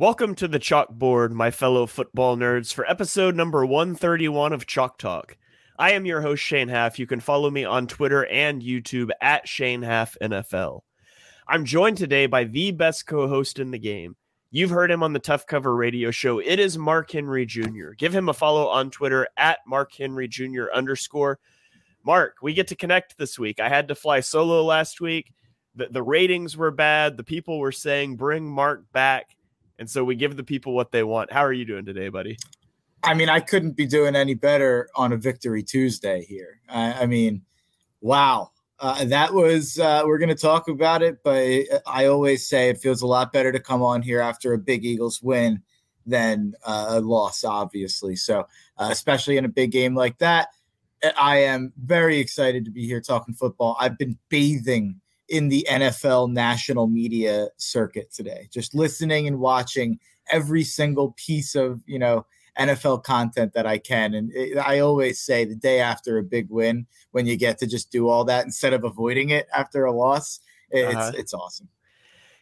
Welcome to the chalkboard, my fellow football nerds, for episode number 131 of Chalk Talk. I am your host, Shane Half. You can follow me on Twitter and YouTube at Shane Half NFL. I'm joined today by the best co host in the game. You've heard him on the Tough Cover radio show. It is Mark Henry Jr. Give him a follow on Twitter at Mark Henry Jr. underscore. Mark, we get to connect this week. I had to fly solo last week. The, the ratings were bad. The people were saying, bring Mark back. And so we give the people what they want. How are you doing today, buddy? I mean, I couldn't be doing any better on a Victory Tuesday here. I, I mean, wow. Uh, that was, uh, we're going to talk about it, but I always say it feels a lot better to come on here after a big Eagles win than uh, a loss, obviously. So, uh, especially in a big game like that, I am very excited to be here talking football. I've been bathing in the NFL national media circuit today, just listening and watching every single piece of, you know, NFL content that I can. And it, I always say the day after a big win, when you get to just do all that instead of avoiding it after a loss, it's uh-huh. it's awesome.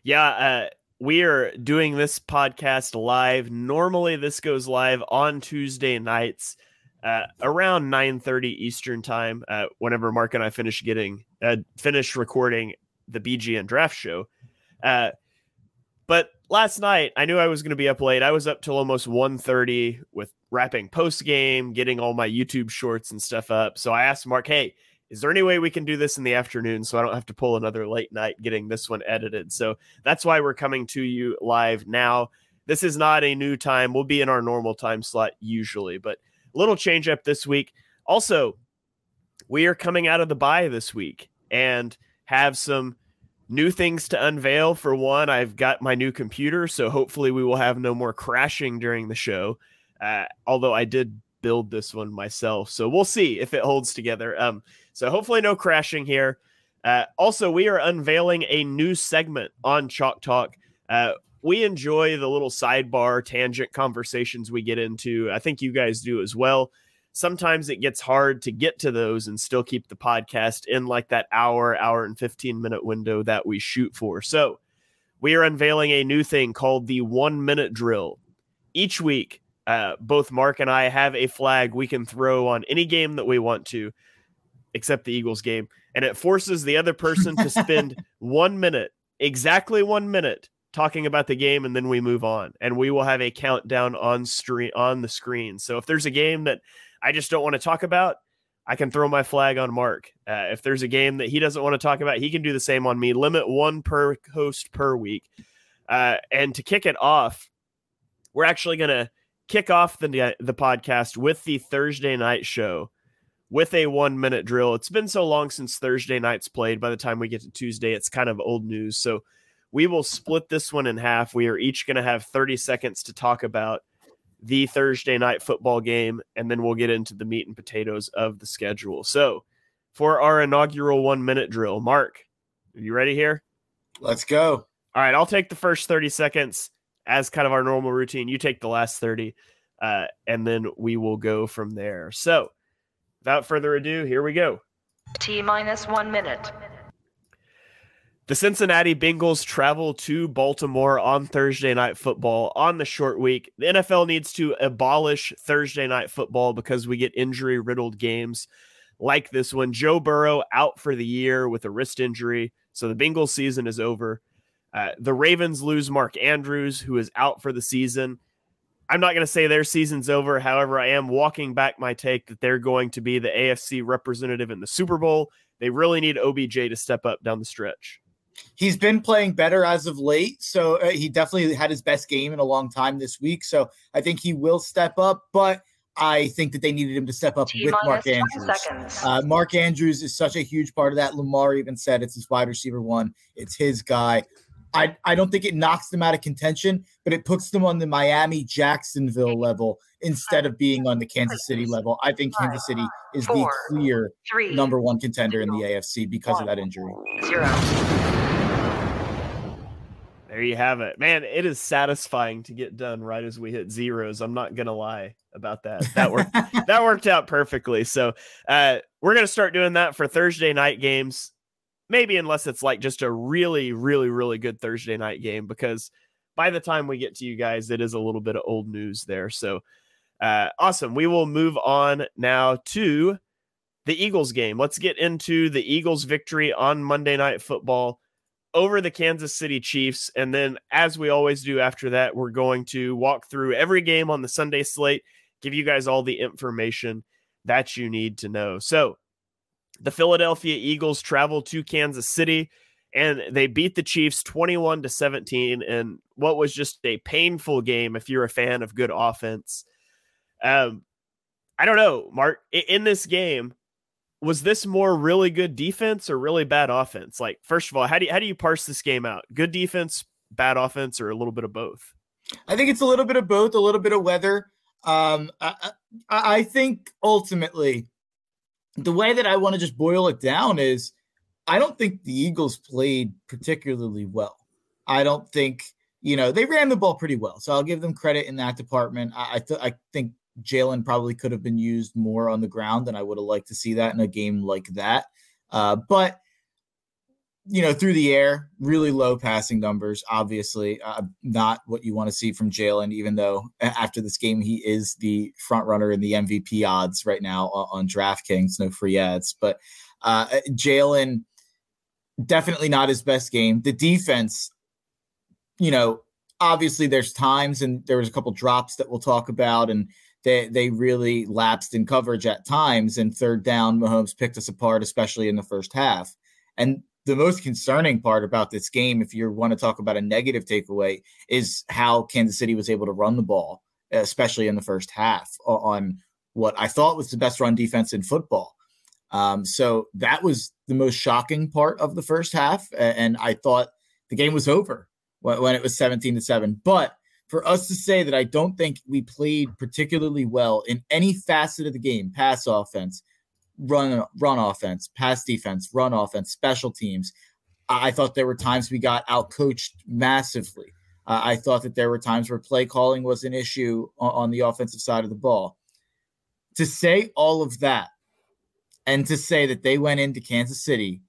Yeah, uh, we are doing this podcast live. Normally, this goes live on Tuesday nights uh, around 9:30 Eastern time. Uh, whenever Mark and I finish getting uh, finish recording the BGN draft show. Uh, but last night I knew I was going to be up late. I was up till almost 1.30 with wrapping post game, getting all my YouTube shorts and stuff up. So I asked Mark, "Hey, is there any way we can do this in the afternoon so I don't have to pull another late night getting this one edited?" So that's why we're coming to you live now. This is not a new time. We'll be in our normal time slot usually, but a little change up this week. Also, we are coming out of the bye this week and have some new things to unveil. For one, I've got my new computer, so hopefully we will have no more crashing during the show. Uh, although I did build this one myself, so we'll see if it holds together. Um, so hopefully no crashing here. Uh, also, we are unveiling a new segment on Chalk Talk. Uh, we enjoy the little sidebar tangent conversations we get into. I think you guys do as well sometimes it gets hard to get to those and still keep the podcast in like that hour, hour and 15 minute window that we shoot for. So we are unveiling a new thing called the one minute drill. Each week, uh, both Mark and I have a flag we can throw on any game that we want to, except the Eagles game. And it forces the other person to spend one minute, exactly one minute, talking about the game and then we move on and we will have a countdown on stream on the screen so if there's a game that I just don't want to talk about, I can throw my flag on Mark. Uh, if there's a game that he doesn't want to talk about, he can do the same on me. Limit one per host per week. Uh, and to kick it off, we're actually going to kick off the the podcast with the Thursday night show with a one minute drill. It's been so long since Thursday nights played. By the time we get to Tuesday, it's kind of old news. So we will split this one in half. We are each going to have 30 seconds to talk about the Thursday night football game, and then we'll get into the meat and potatoes of the schedule. So, for our inaugural one minute drill, Mark, are you ready here? Let's go. All right, I'll take the first 30 seconds as kind of our normal routine. You take the last 30, uh, and then we will go from there. So, without further ado, here we go. T minus one minute. The Cincinnati Bengals travel to Baltimore on Thursday night football on the short week. The NFL needs to abolish Thursday night football because we get injury riddled games like this one. Joe Burrow out for the year with a wrist injury. So the Bengals season is over. Uh, the Ravens lose Mark Andrews, who is out for the season. I'm not going to say their season's over. However, I am walking back my take that they're going to be the AFC representative in the Super Bowl. They really need OBJ to step up down the stretch. He's been playing better as of late, so uh, he definitely had his best game in a long time this week. So I think he will step up, but I think that they needed him to step up with Mark Andrews. Uh, Mark Andrews is such a huge part of that. Lamar even said it's his wide receiver one. It's his guy. I, I don't think it knocks them out of contention, but it puts them on the Miami Jacksonville level instead of being on the Kansas City level. I think Kansas City is the clear number one contender in the AFC because of that injury. Zero. There you have it. Man, it is satisfying to get done right as we hit zeros. I'm not gonna lie about that. That worked that worked out perfectly. So uh, we're gonna start doing that for Thursday night games. Maybe unless it's like just a really, really, really good Thursday night game, because by the time we get to you guys, it is a little bit of old news there. So uh, awesome. We will move on now to the Eagles game. Let's get into the Eagles victory on Monday Night Football over the Kansas City Chiefs. And then, as we always do after that, we're going to walk through every game on the Sunday slate, give you guys all the information that you need to know. So, the Philadelphia Eagles travel to Kansas City and they beat the Chiefs 21 to 17 in what was just a painful game if you're a fan of good offense. Um, I don't know, Mark. In this game, was this more really good defense or really bad offense? Like, first of all, how do you, how do you parse this game out? Good defense, bad offense, or a little bit of both? I think it's a little bit of both, a little bit of weather. Um, I, I think ultimately, the way that I want to just boil it down is, I don't think the Eagles played particularly well. I don't think you know they ran the ball pretty well, so I'll give them credit in that department. I I, th- I think Jalen probably could have been used more on the ground, and I would have liked to see that in a game like that. Uh, but you know, through the air, really low passing numbers. Obviously, uh, not what you want to see from Jalen. Even though after this game, he is the front runner in the MVP odds right now on DraftKings. No free ads, but uh, Jalen definitely not his best game. The defense, you know, obviously there's times and there was a couple drops that we'll talk about and they they really lapsed in coverage at times. And third down, Mahomes picked us apart, especially in the first half. And the most concerning part about this game, if you want to talk about a negative takeaway, is how Kansas City was able to run the ball, especially in the first half, on what I thought was the best run defense in football. Um, so that was the most shocking part of the first half, and I thought the game was over when it was 17 to 7. But for us to say that I don't think we played particularly well in any facet of the game, pass offense, run run offense, pass defense, run offense, special teams. I thought there were times we got outcoached massively. Uh, I thought that there were times where play calling was an issue on, on the offensive side of the ball. To say all of that and to say that they went into Kansas City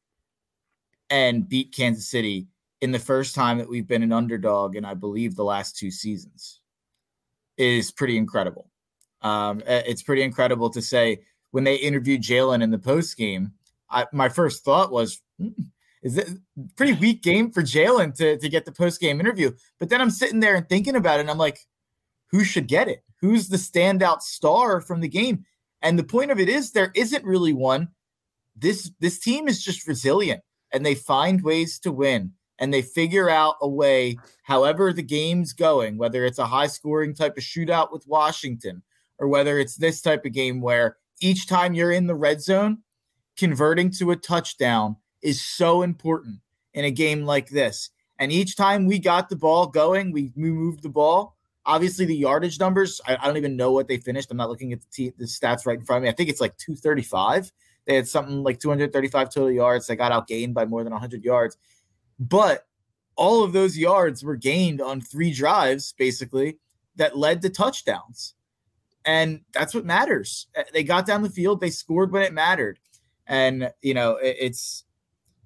and beat Kansas City in the first time that we've been an underdog in, I believe, the last two seasons is pretty incredible. Um, it's pretty incredible to say when they interviewed Jalen in the post game. my first thought was, hmm, is it pretty weak game for Jalen to, to get the post game interview? But then I'm sitting there and thinking about it, and I'm like, who should get it? Who's the standout star from the game? And the point of it is, there isn't really one. This this team is just resilient, and they find ways to win and they figure out a way, however the game's going, whether it's a high scoring type of shootout with Washington or whether it's this type of game where each time you're in the red zone, converting to a touchdown is so important in a game like this. And each time we got the ball going, we, moved the ball. Obviously, the yardage numbers, I, I don't even know what they finished. I'm not looking at the, t- the stats right in front of me. I think it's like 235. They had something like 235 total yards. They got outgained by more than 100 yards. But all of those yards were gained on three drives, basically, that led to touchdowns. And that's what matters. Uh, they got down the field, they scored when it mattered. And, you know, it's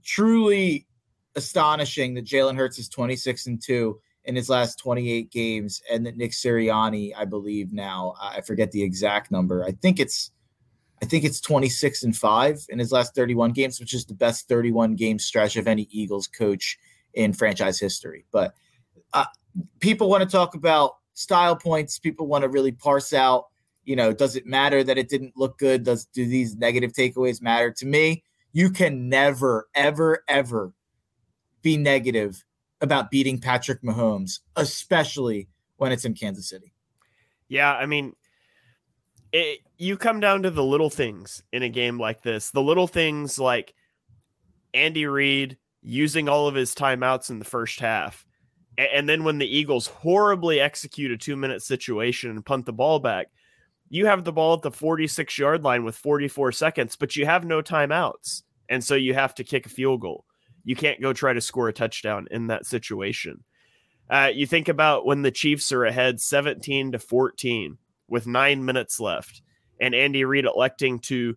truly astonishing that Jalen Hurts is 26 and 2 in his last 28 games, and that Nick Sirianni, I believe now, I forget the exact number. I think it's I think it's 26 and 5 in his last 31 games, which is the best 31 game stretch of any Eagles coach in franchise history. But uh, people want to talk about style points. People want to really parse out, you know, does it matter that it didn't look good? Does do these negative takeaways matter? To me, you can never, ever, ever be negative about beating Patrick Mahomes, especially when it's in Kansas City. Yeah, I mean, it, you come down to the little things in a game like this. The little things like Andy Reid using all of his timeouts in the first half. And then when the Eagles horribly execute a two minute situation and punt the ball back, you have the ball at the 46 yard line with 44 seconds, but you have no timeouts. And so you have to kick a field goal. You can't go try to score a touchdown in that situation. Uh, you think about when the Chiefs are ahead 17 to 14 with nine minutes left, and Andy Reid electing to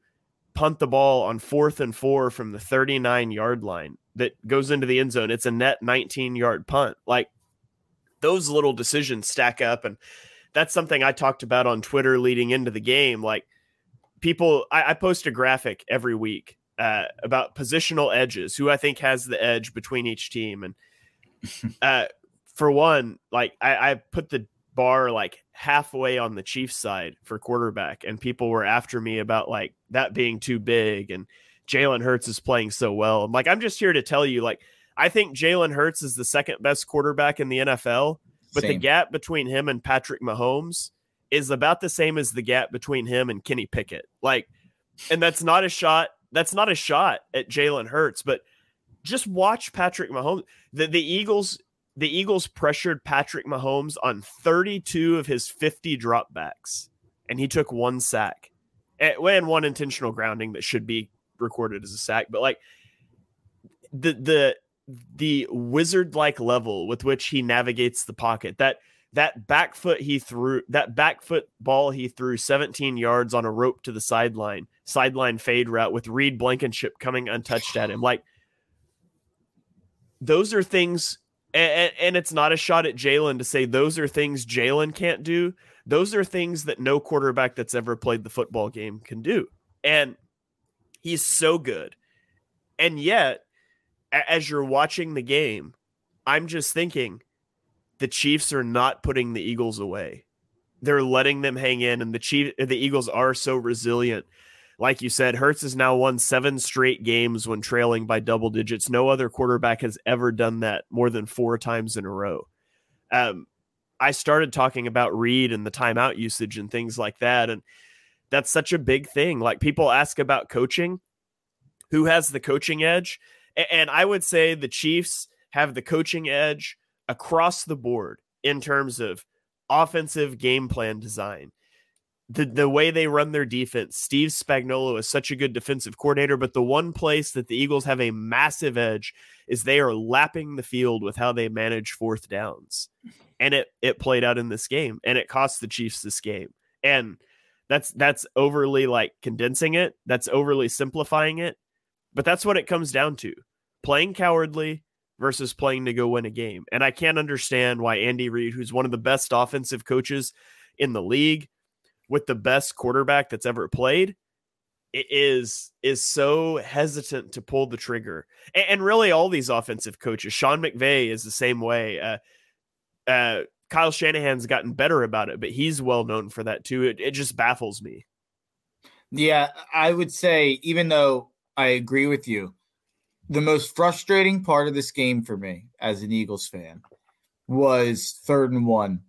punt the ball on fourth and four from the 39 yard line that goes into the end zone. It's a net 19 yard punt. Like those little decisions stack up. And that's something I talked about on Twitter leading into the game. Like people, I, I post a graphic every week uh, about positional edges, who I think has the edge between each team. And uh, for one, like I, I put the bar like halfway on the Chiefs side for quarterback, and people were after me about like that being too big and Jalen Hurts is playing so well. I'm like, I'm just here to tell you, like, I think Jalen Hurts is the second best quarterback in the NFL, but same. the gap between him and Patrick Mahomes is about the same as the gap between him and Kenny Pickett. Like, and that's not a shot. That's not a shot at Jalen Hurts, but just watch Patrick Mahomes. The the Eagles the Eagles pressured Patrick Mahomes on 32 of his 50 dropbacks, and he took one sack eh, and one intentional grounding that should be recorded as a sack. But like the the the wizard like level with which he navigates the pocket that that back foot he threw that back foot ball he threw 17 yards on a rope to the sideline sideline fade route with Reed Blankenship coming untouched at him like those are things and, and it's not a shot at Jalen to say those are things Jalen can't do those are things that no quarterback that's ever played the football game can do and he's so good and yet as you're watching the game, I'm just thinking the Chiefs are not putting the Eagles away. They're letting them hang in, and the Chief, the Eagles are so resilient. Like you said, Hurts has now won seven straight games when trailing by double digits. No other quarterback has ever done that more than four times in a row. Um, I started talking about Reid and the timeout usage and things like that, and that's such a big thing. Like people ask about coaching, who has the coaching edge? And I would say the Chiefs have the coaching edge across the board in terms of offensive game plan design. The the way they run their defense, Steve Spagnuolo is such a good defensive coordinator, but the one place that the Eagles have a massive edge is they are lapping the field with how they manage fourth downs. And it it played out in this game and it cost the Chiefs this game. And that's that's overly like condensing it, that's overly simplifying it, but that's what it comes down to playing cowardly versus playing to go win a game. And I can't understand why Andy Reid, who's one of the best offensive coaches in the league, with the best quarterback that's ever played, is is so hesitant to pull the trigger. And, and really, all these offensive coaches, Sean McVay is the same way. Uh, uh, Kyle Shanahan's gotten better about it, but he's well known for that too. It, it just baffles me. Yeah, I would say, even though I agree with you, the most frustrating part of this game for me as an Eagles fan was third and one.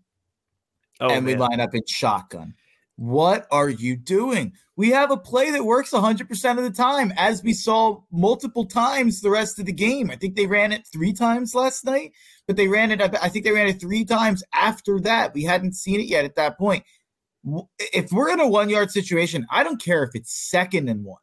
Oh, and man. we line up in shotgun. What are you doing? We have a play that works 100% of the time, as we saw multiple times the rest of the game. I think they ran it three times last night, but they ran it, I think they ran it three times after that. We hadn't seen it yet at that point. If we're in a one yard situation, I don't care if it's second and one.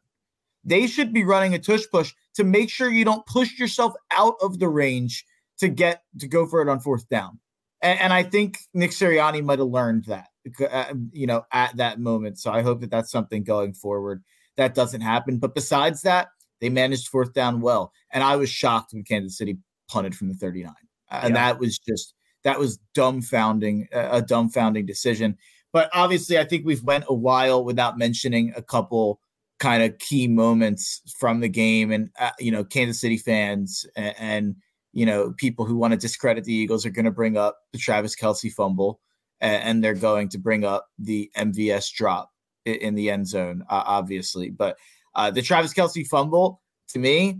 They should be running a tush push to make sure you don't push yourself out of the range to get to go for it on fourth down. And, and I think Nick Sirianni might have learned that, Uh, you know, at that moment. So I hope that that's something going forward that doesn't happen. But besides that, they managed fourth down well. And I was shocked when Kansas City punted from the 39. Uh, and yeah. that was just that was dumbfounding, uh, a dumbfounding decision. But obviously, I think we've went a while without mentioning a couple kind of key moments from the game and uh, you know Kansas City fans and, and, you know people who want to discredit the Eagles are going to bring up the Travis Kelce fumble and, they're going to bring up the MVS drop in, the end zone uh, obviously but uh, the Travis Kelce fumble to me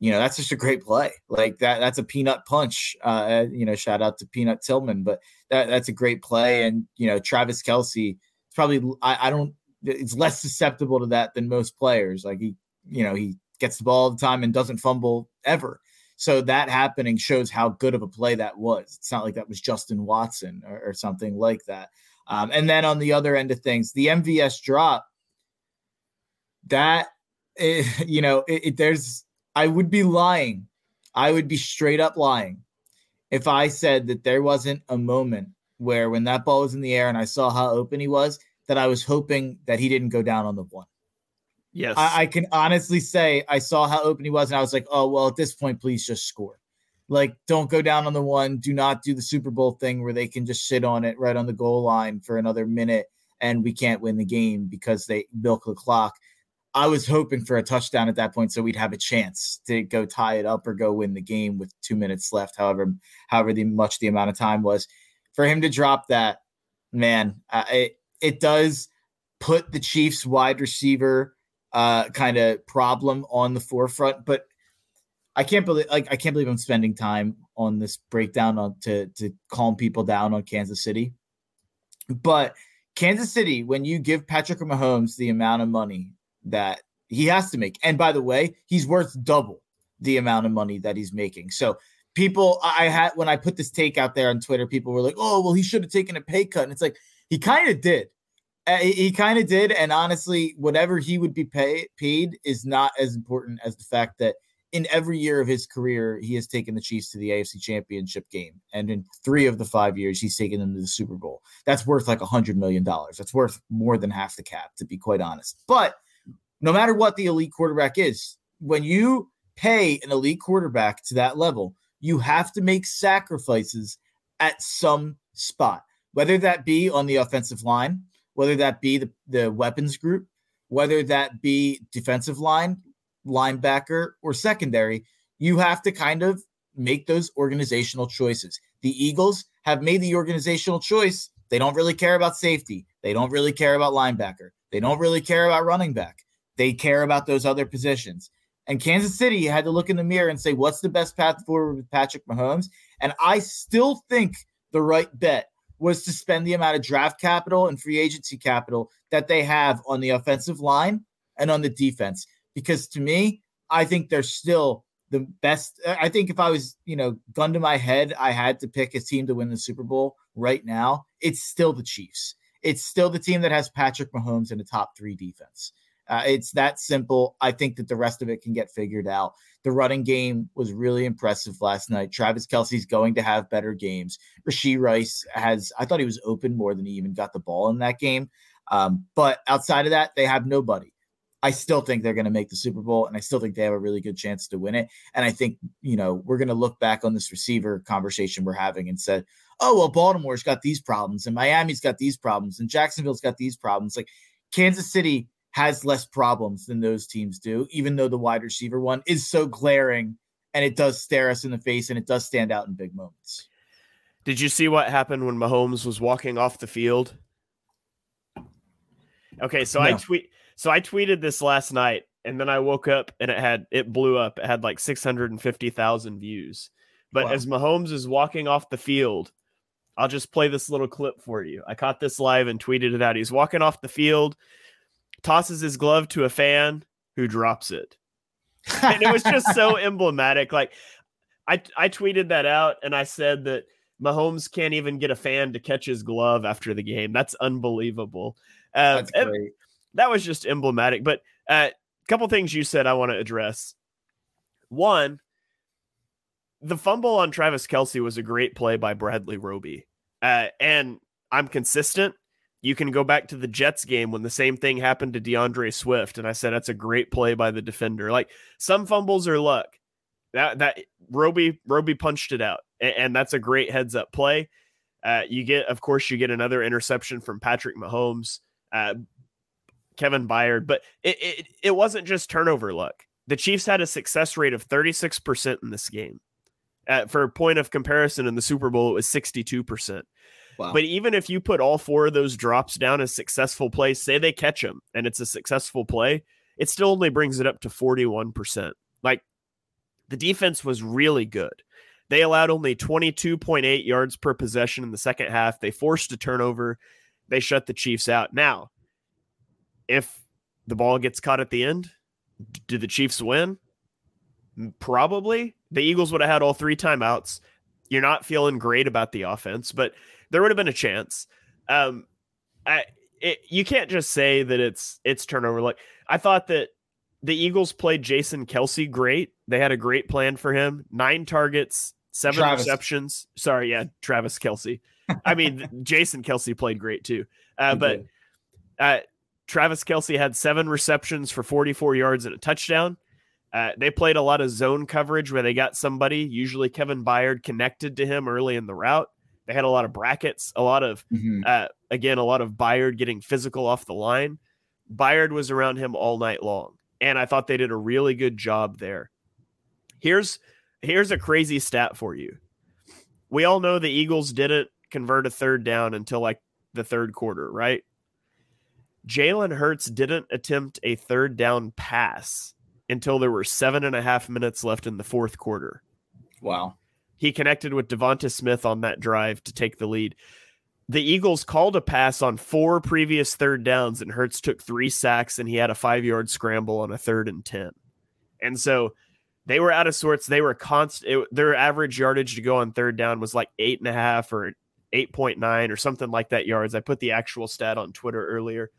you know that's just a great play like that that's a peanut punch uh, you know shout out to Peanut Tillman but that that's a great play and you know Travis Kelce probably I, I don't it's less susceptible to that than most players. Like he, you know, he gets the ball all the time and doesn't fumble ever. So that happening shows how good of a play that was. It's not like that was Justin Watson or, or something like that. Um, and then on the other end of things, the MVS drop, that, it, eh, you know, it, it, there's, I would be lying. I would be straight up lying if I said that there wasn't a moment where when that ball was in the air and I saw how open he was, that I was hoping that he didn't go down on the one. Yes. I, I, can honestly say I saw how open he was, and I was like, oh, well, at this point, please just score. Like, don't go down on the one. Do not do the Super Bowl thing where they can just sit on it right on the goal line for another minute and we can't win the game because they milk the clock. I was hoping for a touchdown at that point so we'd have a chance to go tie it up or go win the game with two minutes left, however, however the, much the amount of time was. For him to drop that, man, uh, it, it does put the Chiefs wide receiver uh, kind of problem on the forefront, but I can't believe like I can't believe I'm spending time on this breakdown on to to calm people down on Kansas City. But Kansas City, when you give Patrick Mahomes the amount of money that he has to make, and by the way, he's worth double the amount of money that he's making. So people I had when I put this take out there on Twitter, people were like, "Oh, well, he should have taken a pay cut," and it's like he kind of did. Uh, he, kind of did, and honestly, whatever he would be pay, paid is not as important as the fact that in every year of his career, he has taken the Chiefs to the AFC Championship game, and in three of the five years, he's taken them to the Super Bowl. That's worth like a hundred million dollars. That's worth more than half the cap, to be quite honest. But no matter what the elite quarterback is, when you pay an elite quarterback to that level, you have to make sacrifices at some spot, whether that be on the offensive line, whether that be the, the weapons group, whether that be defensive line, linebacker, or secondary, you have to kind of make those organizational choices. The Eagles have made the organizational choice. They don't really care about safety. They don't really care about linebacker. They don't really care about running back. They care about those other positions. And Kansas City had to look in the mirror and say, what's the best path forward with Patrick Mahomes? And I still think the right bet was to spend the amount of draft capital and free agency capital that they have on the offensive line and on the defense because to me, I think they're still the best. I think if I was, you know, gun to my head, I had to pick a team to win the Super Bowl right now, it's still the Chiefs. It's still the team that has Patrick Mahomes in a top three defense. Uh, it's that simple. I think that the rest of it can get figured out. The running game was really impressive last night. Travis Kelce's going to have better games. Rashee Rice has, I thought he was open more than he even got the ball in that game. Um, but outside of that, they have nobody. I still think they're going to make the Super Bowl, and I still think they have a really good chance to win it. And I think you know we're going to look back on this receiver conversation we're having and said, "Oh well, Baltimore's got these problems, and Miami's got these problems, and Jacksonville's got these problems." Like Kansas City has less problems than those teams do, even though the wide receiver one is so glaring and it does stare us in the face and it does stand out in big moments. Did you see what happened when Mahomes was walking off the field? Okay, so no. I tweet so I tweeted this last night and then I woke up and it had it blew up. It had like 650,000 views. But wow. as Mahomes is walking off the field, I'll just play this little clip for you. I caught this live and tweeted it out. He's walking off the field, tosses his glove to a fan who drops it. and it was just so emblematic. Like I I tweeted that out and I said that Mahomes can't even get a fan to catch his glove after the game. That's unbelievable. Um, That's great that was just emblematic. But a uh, couple things you said I want to address. One, the fumble on Travis Kelce was a great play by Bradley Roby. Uh, and I'm consistent. You can go back to the Jets game when the same thing happened to DeAndre Swift, and I said that's a great play by the defender. Like some fumbles are luck. That that Roby Roby punched it out, and, and that's a great heads up play. Uh, you get, of course, you get another interception from Patrick Mahomes. Uh, Kevin Byard, but it, it, it wasn't just turnover luck. The Chiefs had a success rate of 36% in this game. Uh, for a point of comparison in the Super Bowl, it was 62%. Wow. But even if you put all four of those drops down as successful plays, say they catch them and it's a successful play, it still only brings it up to 41%. Like the defense was really good. They allowed only 22.8 yards per possession in the second half. They forced a turnover. They shut the Chiefs out. Now, if the ball gets caught at the end, do the Chiefs win? Probably. The Eagles would have had all three timeouts. You're not feeling great about the offense, but there would have been a chance. Um, I it, you can't just say that it's it's turnover. Like I thought that the Eagles played Jason Kelce great. They had a great plan for him. Nine targets, seven Travis. receptions. Sorry, yeah, Travis Kelce. I mean, Jason Kelce played great too. Uh, but uh, Travis Kelce had seven receptions for 44 yards and a touchdown. Uh, they played a lot of zone coverage where they got somebody, usually Kevin Byard, connected to him early in the route. They had a lot of brackets, a lot of, Mhm. uh, again, a lot of Byard getting physical off the line. Byard was around him all night long, and I thought they did a really good job there. Here's here's a crazy stat for you. We all know the Eagles didn't convert a third down until like the third quarter, right? Jalen Hurts didn't attempt a third down pass until there were seven and a half minutes left in the fourth quarter. Wow. He connected with Devonta Smith on that drive to take the lead. The Eagles called a pass on four previous third downs, and Hurts took three sacks and he had a five yard scramble on a third and 10. And so they were out of sorts. They were constant. Their average yardage to go on third down was like eight and a half or 8.9 or something like that yards. I put the actual stat on Twitter earlier.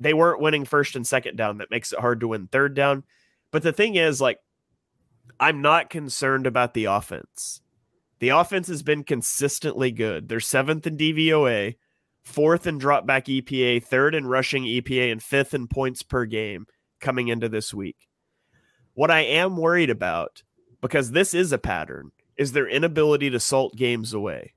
They weren't winning first and second down. That makes it hard to win third down. But the thing is, like, I'm not concerned about the offense. The offense has been consistently good. They're seventh in DVOA, fourth in dropback EPA, third in rushing EPA, and fifth in points per game coming into this week. What I am worried about, because this is a pattern, is their inability to salt games away.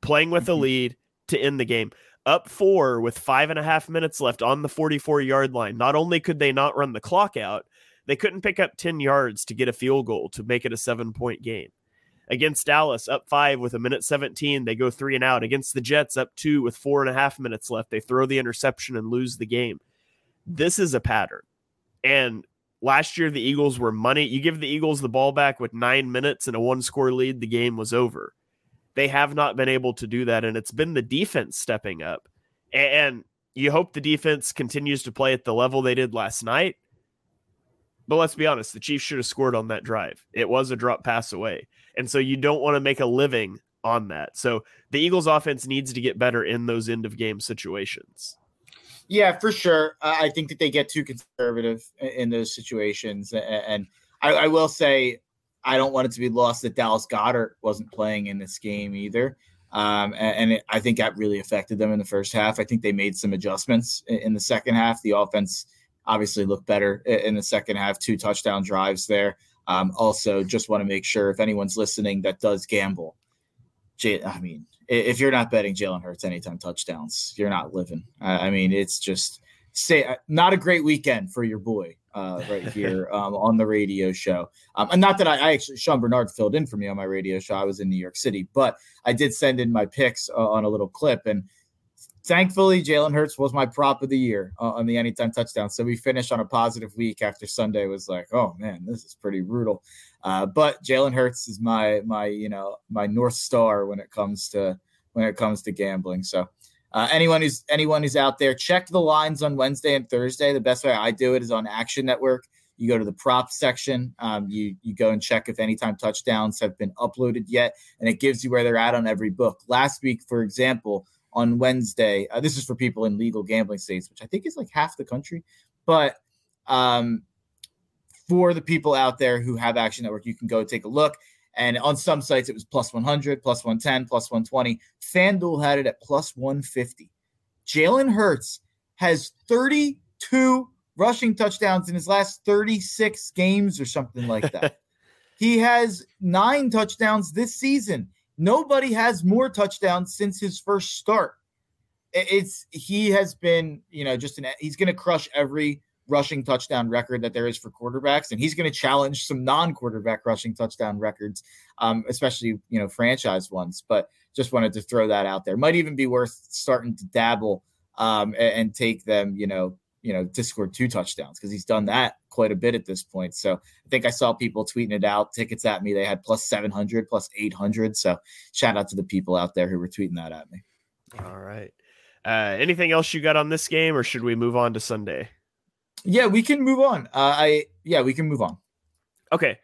Playing with a Mhm. lead to end the game. Up four with five and a half minutes left on the 44 yard line. Not only could they not run the clock out, they couldn't pick up 10 yards to get a field goal to make it a seven point game. Against Dallas, up five with a minute 17, they go three and out. Against the Jets, up two with four and a half minutes left, they throw the interception and lose the game. This is a pattern. And last year, the Eagles were money. You give the Eagles the ball back with nine minutes and a one score lead, the game was over. They have not been able to do that. And it's been the defense stepping up. And you hope the defense continues to play at the level they did last night. But let's be honest, the Chiefs should have scored on that drive. It was a drop pass away. And so you don't want to make a living on that. So the Eagles offense needs to get better in those end of game situations. Yeah, for sure. I think that they get too conservative in those situations. And I will say, I don't want it to be lost that Dallas Goedert wasn't playing in this game either. Um, a- and it, I think that really affected them in the first half. I think they made some adjustments i- in the second half. The offense obviously looked better in the second half, two touchdown drives there. Um, also, just want to make sure if anyone's listening that does gamble, J- I mean, if you're not betting Jalen Hurts anytime touchdowns, you're not living. I I mean, it's just say uh, not a great weekend for your boy uh, right here um, on the radio show. Um, and not that I, I actually Sean Bernard filled in for me on my radio show. I was in New York City, but I did send in my picks uh, on a little clip and. Thankfully, Jalen Hurts was my prop of the year uh, on the anytime touchdown. So we finished on a positive week after Sunday was like, oh man, this is pretty brutal. Uh, but Jalen Hurts is my my you know my north star when it comes to when it comes to gambling. So uh, anyone who's anyone who's out there, check the lines on Wednesday and Thursday. The best way I do it is on Action Network. You go to the prop section. Um, you you go and check if anytime touchdowns have been uploaded yet, and it gives you where they're at on every book. Last week, for example, on Wednesday, uh, this is for people in legal gambling states, which I think is like half the country, but um, for the people out there who have Action Network, you can go take a look. And on some sites, it was plus 100, plus 110, plus 120. FanDuel had it at plus 150. Jalen Hurts has 32 rushing touchdowns in his last 36 games or something like that. he has nine touchdowns this season. Nobody has more touchdowns since his first start. It's he has been, you know, just an he's going to crush every rushing touchdown record that there is for quarterbacks, and he's going to challenge some non-quarterback rushing touchdown records, um, especially you know franchise ones. But just wanted to throw that out there. Might even be worth starting to dabble um, a- and, take them, you know, you know, to score two touchdowns because he's done that quite a bit at this point. So I think I saw people tweeting it out, tickets at me. They had plus 700, plus 800. So shout out to the people out there who were tweeting that at me. All right. Uh, anything else you got on this game, or should we move on to Sunday? Yeah, we can move on. Uh, I yeah, we can move on. Okay,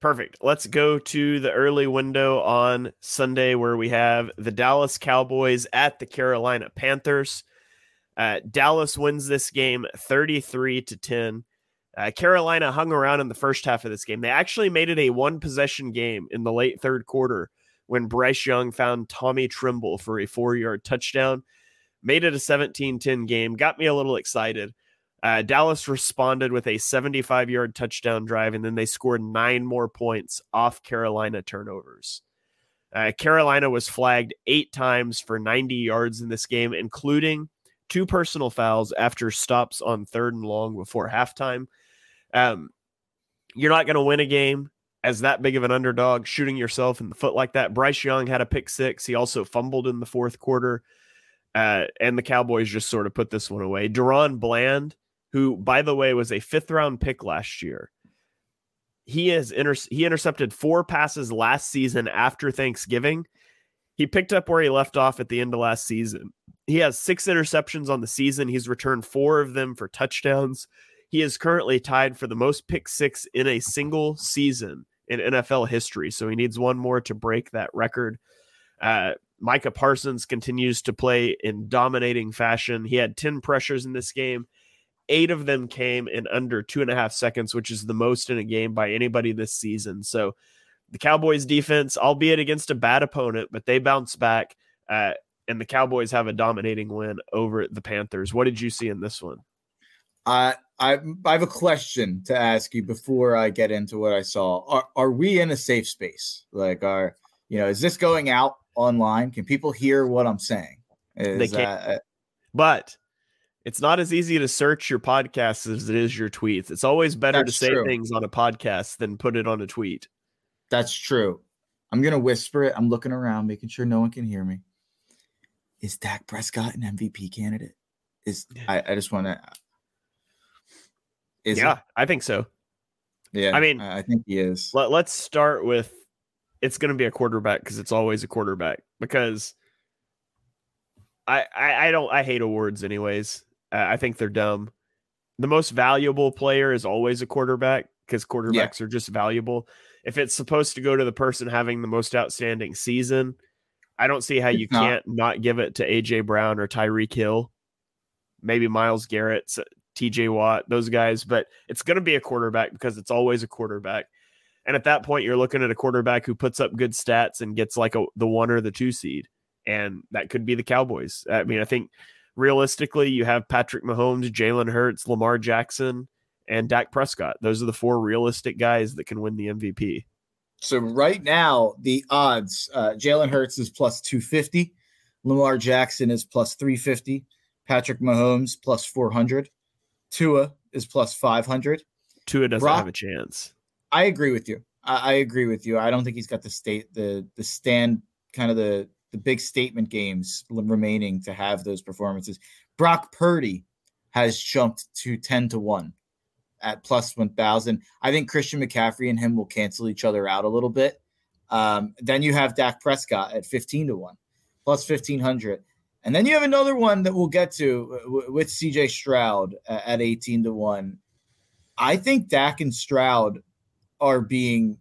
perfect. Let's go to the early window on Sunday where we have the Dallas Cowboys at the Carolina Panthers. Uh, Dallas wins this game 33 to 10. Uh, Carolina hung around in the first half of this game. They actually made it a one possession game in the late third quarter when Bryce Young found Tommy Tremble for a four yard touchdown. Made it a 17 10 game. Got me a little excited. Uh, Dallas responded with a 75 yard touchdown drive, and then they scored nine more points off Carolina turnovers. Uh, Carolina was flagged eight times for 90 yards in this game, including two personal fouls after stops on third and long before halftime. Um, you're not going to win a game as that big of an underdog shooting yourself in the foot like that. Bryce Young had a pick six. He also fumbled in the fourth quarter. Uh, and the Cowboys just sort of put this one away. DaRon Bland who, by the way, was a fifth round pick last year. He has inter- he intercepted four passes last season after Thanksgiving. He picked up where he left off at the end of last season. He has six interceptions on the season. He's returned four of them for touchdowns. He is currently tied for the most pick six in a single season in NFL history. So he needs one more to break that record. Uh, Micah Parsons continues to play in dominating fashion. He had 10 pressures in this game. Eight of them came in under two and a half seconds, which is the most in a game by anybody this season. So the Cowboys defense, albeit against a bad opponent, but they bounce back. Uh, and the Cowboys have a dominating win over the Panthers. What did you see in this one? I I I have a question to ask you before I get into what I saw. Are are we in a safe space? Like, are you know, is this going out online? Can people hear what I'm saying? Is, they can't. Uh, but it's not as easy to search your podcast as it is your tweets. It's always better to say true. things on a podcast than put it on a tweet. That's true. I'm gonna whisper it. I'm looking around, making sure no one can hear me. Is Dak Prescott an MVP candidate? Is I, I just want to. yeah, it? I think so. Yeah, I mean, I think he is. Let, let's start with it's going to be a quarterback because it's always a quarterback because I, I I don't I hate awards anyways. Uh, I think they're dumb. The most valuable player is always a quarterback because quarterbacks yeah. are just valuable. If it's supposed to go to the person having the most outstanding season, I don't see how you can't not give it to AJ Brown or Tyreek Hill, maybe Myles Garrett, TJ Watt, those guys. But it's going to be a quarterback because it's always a quarterback. And at that point, you're looking at a quarterback who puts up good stats and gets like a, the one or the two seed, and that could be the Cowboys. I mean, I think realistically, you have Patrick Mahomes, Jalen Hurts, Lamar Jackson, and Dak Prescott. Those are the four realistic guys that can win the MVP. So right now, the odds: uh, Jalen Hurts is plus two fifty, Lamar Jackson is plus three fifty, Patrick Mahomes plus four hundred, Tua is plus five hundred. Tua doesn't Brock, have a chance. I agree with you. I, I agree with you. I don't think he's got the state the the stand kind of the the big statement games remaining to have those performances. Brock Purdy has jumped to 10 to 1 at plus 1000. I think Christian McCaffrey and him will cancel each other out a little bit. Um, then you have Dak Prescott at 15 to 1 plus 1500. And then you have another one that we'll get to uh, with CJ Stroud at 18 to 1. I think Dak and Stroud are being,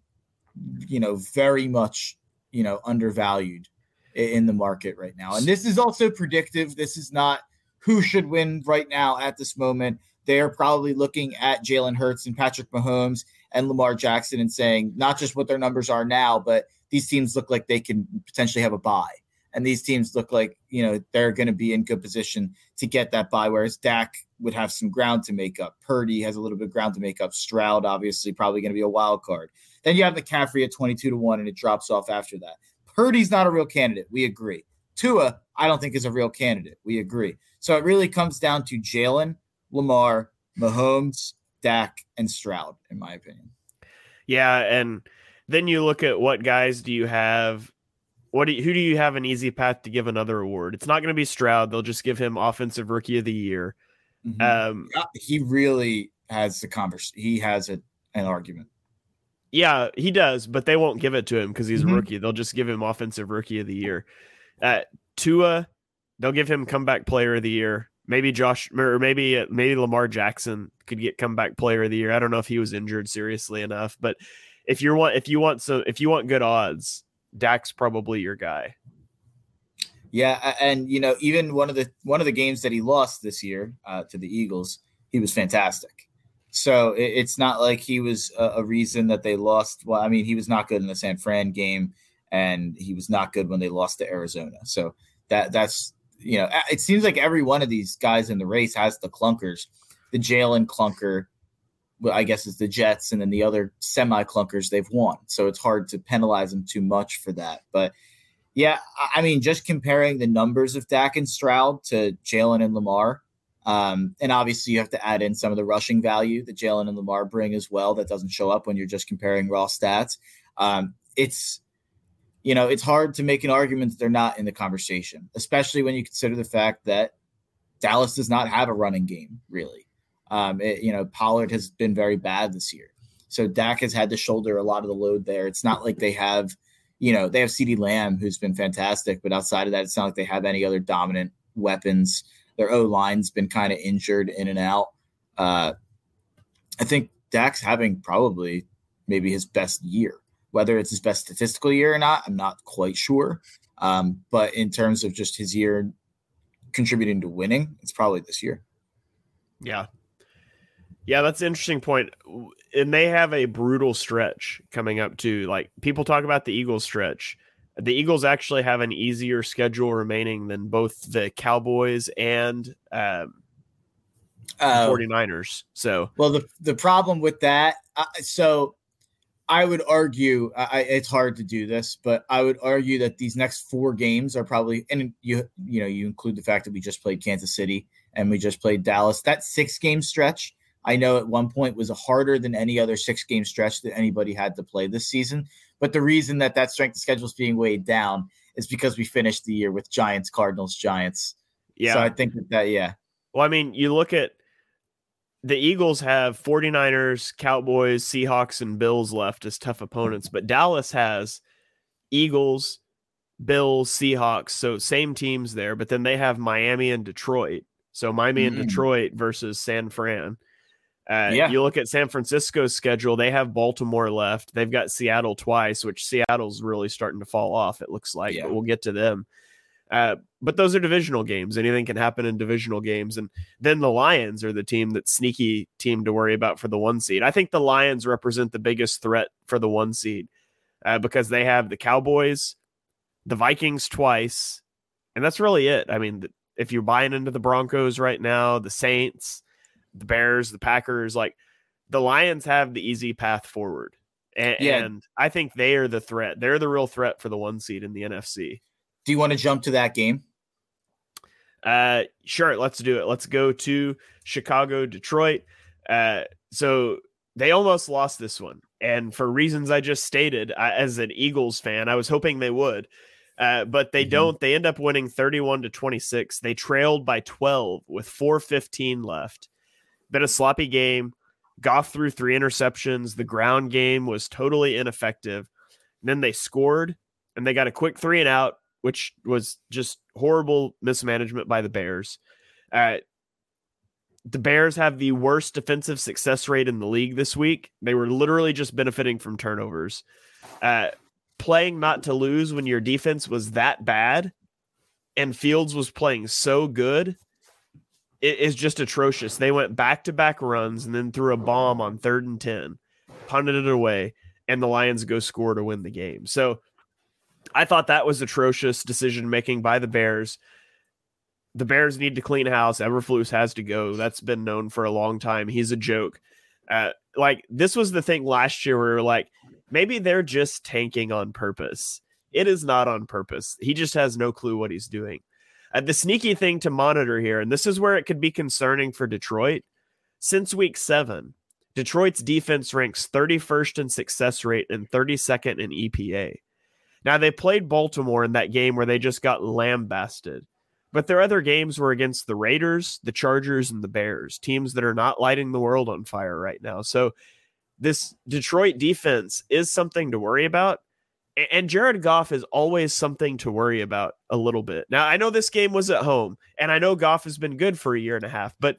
you know, very much, you know, undervalued in the market right now. And this is also predictive. This is not who should win right now at this moment. They are probably looking at Jalen Hurts and Patrick Mahomes and Lamar Jackson and saying not just what their numbers are now, but these teams look like they can potentially have a bye. And these teams look like, you know, they're going to be in good position to get that bye, whereas Dak would have some ground to make up. Purdy has a little bit of ground to make up. Stroud, obviously, probably going to be a wild card. Then you have the McCaffrey at 22 to 1, and it drops off after that. Purdy's not a real candidate. We agree. Tua, I don't think is a real candidate. We agree. So it really comes down to Jalen, Lamar, Mahomes, Dak, and Stroud, in my opinion. Yeah, and then you look at what guys do you have? What do you, who do you have an easy path to give another award? It's not going to be Stroud. They'll just give him Offensive Rookie of the Year. Mm-hmm. Um, he really has the converse. He has a, an argument. Yeah, he does, but they won't give it to him because he's mm-hmm. a rookie. They'll just give him offensive rookie of the year. Uh, Tua, they'll give him comeback player of the year. Maybe Josh or maybe uh, maybe Lamar Jackson could get comeback player of the year. I don't know if he was injured seriously enough, but if you want if you want so if you want good odds, Dak's probably your guy. Yeah, and you know even one of the one of the games that he lost this year uh, to the Eagles, he was fantastic. So it, it's not like he was a, a, reason that they lost. Well, I mean, he was not good in the San Fran game, and he was not good when they lost to Arizona. So that that's you know, it seems like every one of these guys in the race has the clunkers. the Jalen clunker, I guess is the Jets, and then the other semi clunkers they've won. So it's hard to penalize them too much for that. But yeah, I mean, just comparing the numbers of Dak and Stroud to Jalen and Lamar. Um, and obviously, you have to add in some of the rushing value that Jalen and Lamar bring as well. That doesn't show up when you're just comparing raw stats. Um, it's you know, it's hard to make an argument that they're not in the conversation, especially when you consider the fact that Dallas does not have a running game, really. Um, it, you know, Pollard has been very bad this year. So Dak has had to shoulder a lot of the load there. It's not like they have, you know, they have CeeDee Lamb, who's been fantastic, but outside of that, it's not like they have any other dominant weapons. Their O line's been kind of injured in and out. Uh, I think Dak's having probably maybe his best year whether it's his best statistical year or not, I'm not quite sure. Um, but in terms of just his year contributing to winning, it's probably this year. Yeah. Yeah, that's an interesting point. And they have a brutal stretch coming up too. Like people talk about the Eagles stretch. The Eagles actually have an easier schedule remaining than both the Cowboys and um, uh, 49ers. So, well, the the problem with that, uh, so I would argue I, it's hard to do this, but I would argue that these next four games are probably, and you you know you include the fact that we just played Kansas City and we just played Dallas. That six game stretch, I know at one point was harder than any other six game stretch that anybody had to play this season. But the reason that that strength of schedule is being weighed down is because we finished the year with Giants, Cardinals, Giants. Yeah. So I think that, that yeah. Well, I mean, you look at the Eagles have 49ers, Cowboys, Seahawks, and Bills left as tough opponents, but Dallas has Eagles, Bills, Seahawks. So same teams there, but then they have Miami and Detroit. So Miami mm-hmm. and Detroit versus San Fran. Uh, yeah. You look at San Francisco's schedule, they have Baltimore left. They've got Seattle twice, which Seattle's really starting to fall off, it looks like, yeah. but we'll get to them. Uh, but those are divisional games. Anything can happen in divisional games. And then the Lions are the team that's sneaky team to worry about for the one seed. I think the Lions represent the biggest threat for the one seed uh, because they have the Cowboys, the Vikings twice, and that's really it. I mean, if you're buying into the Broncos right now, the Saints, the Bears, the Packers, like the Lions have the easy path forward. And, yeah. and I think they are the threat. They're the real threat for the one seed in the NFC. Do you want to jump to that game? Uh, sure. Let's do it. Let's go to Chicago, Detroit. Uh, so they almost lost this one, and for reasons I just stated, I, as an Eagles fan, I was hoping they would. Uh, but they mm-hmm. don't. They end up winning 31 to 26. They trailed by 12 with 4:15 left. Been a sloppy game. Goff threw three interceptions. The ground game was totally ineffective. And then they scored, and they got a quick three and out which was just horrible mismanagement by the Bears. Uh, the Bears have the worst defensive success rate in the league this week. They were literally just benefiting from turnovers. Uh, playing not to lose when your defense was that bad and Fields was playing so good it is just atrocious. They went back to back runs and then threw a bomb on third and 10, punted it away, and the Lions go score to win the game. So I thought that was atrocious decision making by the Bears. The Bears need to clean house. Eberflus has to go. That's been known for a long time. He's a joke. Uh, like this was the thing last year where we were like, maybe they're just tanking on purpose. It is not on purpose. He just has no clue what he's doing. Uh, the sneaky thing to monitor here, and this is where it could be concerning for Detroit. Since week seven, Detroit's defense ranks 31st in success rate and 32nd in EPA. Now they played Baltimore in that game where they just got lambasted. But their other games were against the Raiders, the Chargers, and the Bears, teams that are not lighting the world on fire right now. So this Detroit defense is something to worry about. And Jared Goff is always something to worry about a little bit. Now, I know this game was at home, and I know Goff has been good for a year and a half, but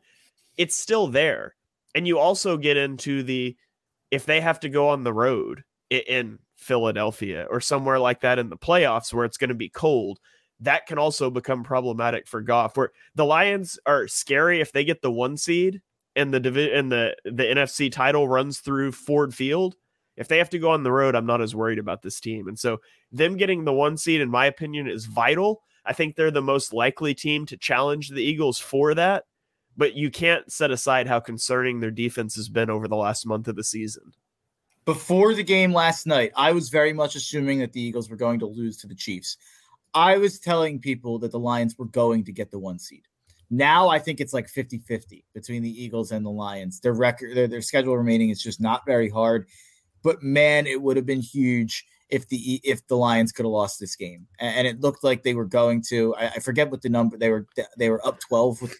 it's still there. And you also get into the if they have to go on the road in Philadelphia or somewhere like that in the playoffs where it's going to be cold, that can also become problematic for Goff. Where the Lions are scary if they get the one seed and the and the the NFC title runs through Ford Field. If they have to go on the road, I'm not as worried about this team. And so them getting the one seed, in my opinion, is vital. I think they're the most likely team to challenge the Eagles for that. but you can't set aside how concerning their defense has been over the last month of the season. Before the game last night, I was very much assuming that the Eagles were going to lose to the Chiefs. I was telling people that the Lions were going to get the one seed. Now I think it's like 50 50 between the Eagles and the Lions. Their record, their, their schedule remaining is just not very hard. But man, it would have been huge if the if the Lions could have lost this game. And it looked like they were going to. I, I forget what the number they were. They were up 12 with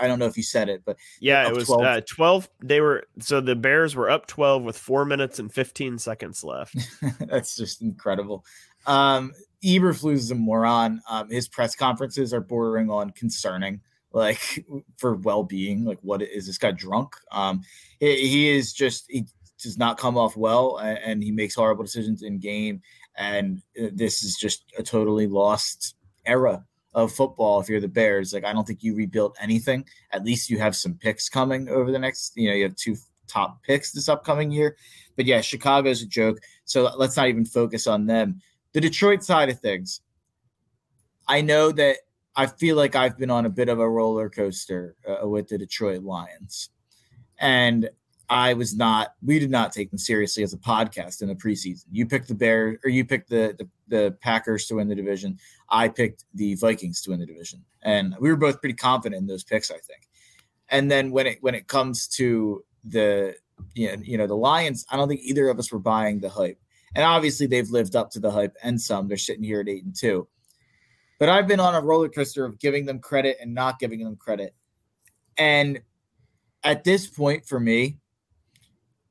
I don't know if you said it, but yeah, it was 12. Uh, 12. They were so the Bears were up 12 with four minutes and 15 seconds left. That's just incredible. Um, Eberflus is a moron. Um, his press conferences are bordering on concerning, like for well being. Like, what is this guy drunk? Um, he, he is just he does not come off well, and, he makes horrible decisions in game. And uh, this is just a totally lost era of football if you're the Bears. Like I don't think you rebuilt anything. At least you have some picks coming over the next, you know, you have two top picks this upcoming year. But yeah, Chicago's a joke. So let's not even focus on them. The Detroit side of things. I know that I feel like I've been on a bit of a roller coaster uh, with the Detroit Lions. And I was not, we did not take them seriously as a podcast in the preseason. You picked the Bears or you picked the, the, the Packers to win the division. I picked the Vikings to win the division. And we were both pretty confident in those picks, I think. And then when it when it comes to the you know, you know the Lions, I don't think either of us were buying the hype. And obviously they've lived up to the hype and some. They're sitting here at eight and two. But I've been on a roller coaster of giving them credit and not giving them credit. And at this point for me,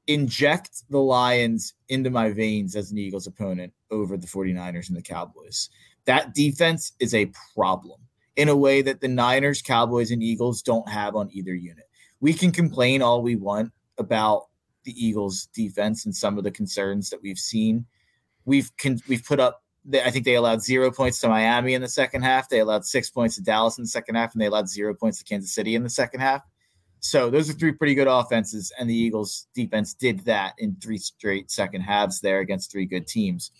inject the Lions into my veins as an Eagles opponent over the 49ers and the Cowboys. That defense is a problem in a way that the Niners, Cowboys, and Eagles don't have on either unit. We can complain all we want about the Eagles defense and some of the concerns that we've seen. We've we've put up I think they allowed zero points to Miami in the second half. They allowed six points to Dallas in the second half, and they allowed zero points to Kansas City in the second half. So those are three pretty good offenses, and the Eagles defense did that in three straight second halves there against three good teams.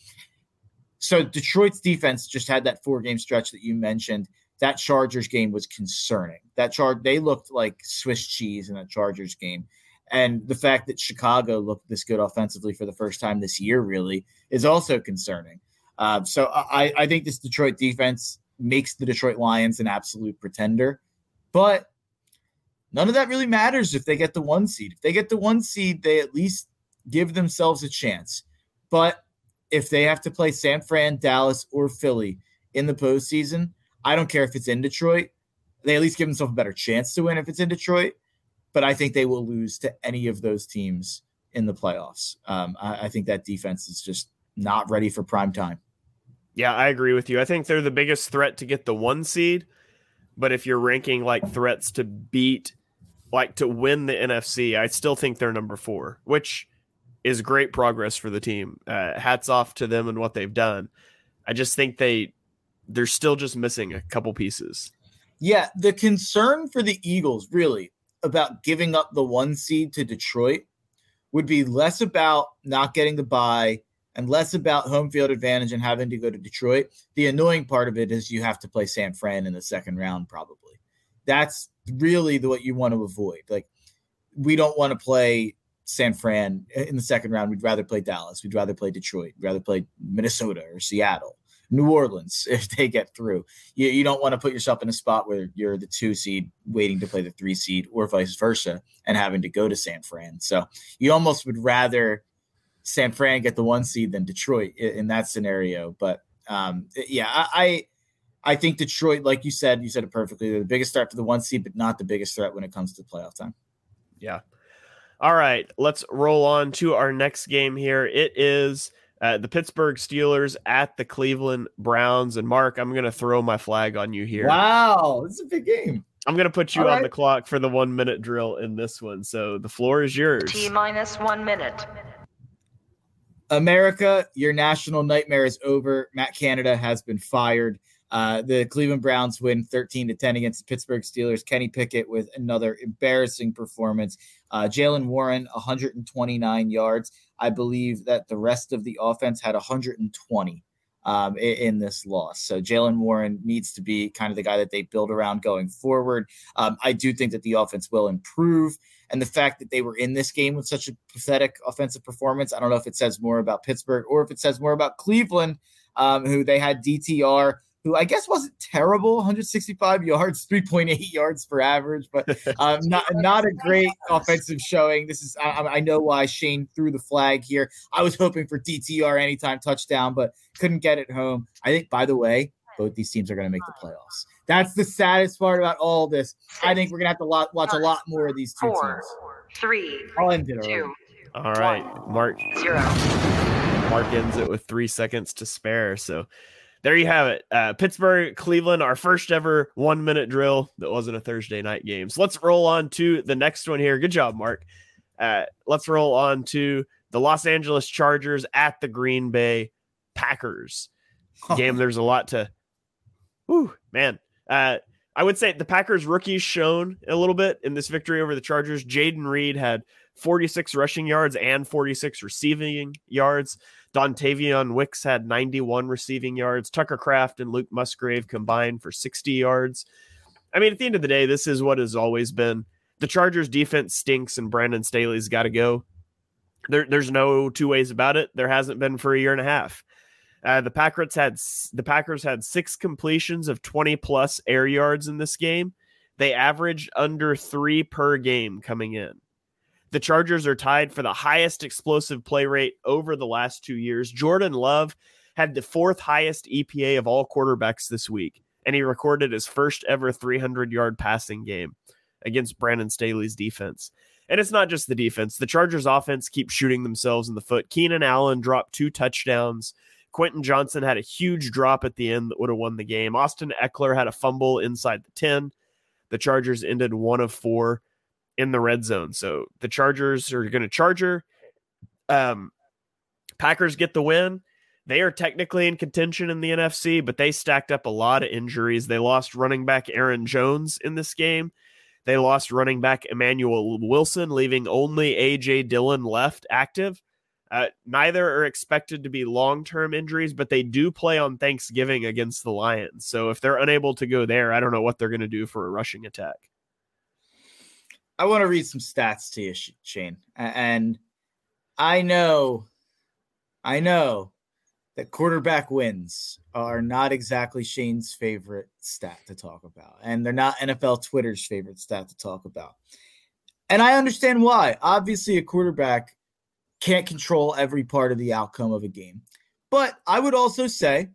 So Detroit's defense just had that four game stretch that you mentioned. That Chargers game was concerning. That chart they looked like Swiss cheese in that Chargers game. And the fact that Chicago looked this good offensively for the first time this year really is also concerning. Uh, so I, I think this Detroit defense makes the Detroit Lions an absolute pretender. But none of that really matters if they get the one seed. If they get the one seed, they at least give themselves a chance. But if they have to play San Fran, Dallas, or Philly in the postseason, I don't care if it's in Detroit. They at least give themselves a better chance to win if it's in Detroit. But I think they will lose to any of those teams in the playoffs. Um, I, I think that defense is just not ready for prime time. Yeah, I agree with you. I think they're the biggest threat to get the one seed. But if you're ranking like threats to beat like to win the NFC, I still think they're number four, which is great progress for the team. Uh, hats off to them and what they've done. I just think they they're still just missing a couple pieces. Yeah, the concern for the Eagles really about giving up the one seed to Detroit would be less about not getting the bye and less about home field advantage and having to go to Detroit. The annoying part of it is you have to play San Fran in the second round, probably. That's really the what you want to avoid. Like we don't want to play San Fran in the second round. We'd rather play Dallas. We'd rather play Detroit. We'd rather play Minnesota or Seattle, New Orleans if they get through. You, you don't want to put yourself in a spot where you're the two seed waiting to play the three seed or vice versa and having to go to San Fran. So you almost would rather San Fran get the one seed than Detroit in, in that scenario. But um, yeah, I, I think Detroit, like you said, you said it perfectly. They're the biggest threat for the one seed, but not the biggest threat when it comes to playoff time. Yeah. All right, let's roll on to our next game here. It is uh, the Pittsburgh Steelers at the Cleveland Browns. And Mark, I'm going to throw my flag on you here. Wow, it's a big game. I'm going to put you All on right. the clock for the one minute drill in this one. So the floor is yours. T minus one minute. America, your national nightmare is over. Matt Canada has been fired. Uh, the Cleveland Browns win 13 to 10 against the Pittsburgh Steelers. Kenny Pickett with another embarrassing performance. Uh, Jaylen Warren, 129 yards. I believe that the rest of the offense had 120. um, in, in, this loss. So Jaylen Warren needs to be kind of the guy that they build around going forward. Um, I do think that the offense will improve. And the fact that they were in this game with such a pathetic offensive performance, I don't know if it says more about Pittsburgh or if it says more about Cleveland, um, who they had DTR who I guess wasn't terrible, 165 yards, 3.8 yards per average, but um, not not a great offensive showing. This is I, I, know why Shane threw the flag here. I was hoping for DTR anytime touchdown, but couldn't get it home. I think, by the way, both these teams are going to make the playoffs. That's the saddest part about all this. I think we're going to have to lot, watch a lot more of these two Four, teams. Three, I'll end it two, All right, Mark. Zero. Mark ends it with three seconds to spare. So there you have it. Uh, Pittsburgh, Cleveland, our first ever one minute drill that wasn't a Thursday night game. So let's roll on to the next one here. Good job, Mark. Uh, let's roll on to the Los Angeles Chargers at the Green Bay Packers game. There's a lot to, whew, man. Uh, I would say the Packers rookies shown a little bit in this victory over the Chargers. Jayden Reed had 46 rushing yards and 46 receiving yards. Dontayvion Wicks had 91 receiving yards. Tucker Kraft and Luke Musgrave combined for 60 yards. I mean, at the end of the day, this is what has always been. The Chargers defense stinks and Brandon Staley's got to go. There, there's no two ways about it. There hasn't been for a year and a half. Uh, the Packers had the Packers had six completions of 20 plus air yards in this game. They averaged under three per game coming in. The Chargers are tied for the highest explosive play rate over the last two years. Jordan Love had the fourth highest EPA of all quarterbacks this week, and he recorded his first ever 300 yard passing game against Brandon Staley's defense. And it's not just the defense. The Chargers offense keeps shooting themselves in the foot. Keenan Allen dropped two touchdowns. Quentin Johnston had a huge drop at the end that would have won the game. Austin Ekeler had a fumble inside the 10. The Chargers ended one of four in the red zone. So the Chargers are going to Charger. Um, Packers get the win. They are technically in contention in the NFC, but they stacked up a lot of injuries. They lost running back Aaron Jones in this game. They lost running back Emmanuel Wilson, leaving only AJ Dillon left active. Uh, neither are expected to be long term injuries, but they do play on Thanksgiving against the Lions. So if they're unable to go there, I don't know what they're going to do for a rushing attack. I want to read some stats to you, Shane. And I know, I know that quarterback wins are not exactly Shane's favorite stat to talk about. And they're not NFL Twitter's favorite stat to talk about. And I understand why. Obviously, a quarterback can't control every part of the outcome of a game. But I would also say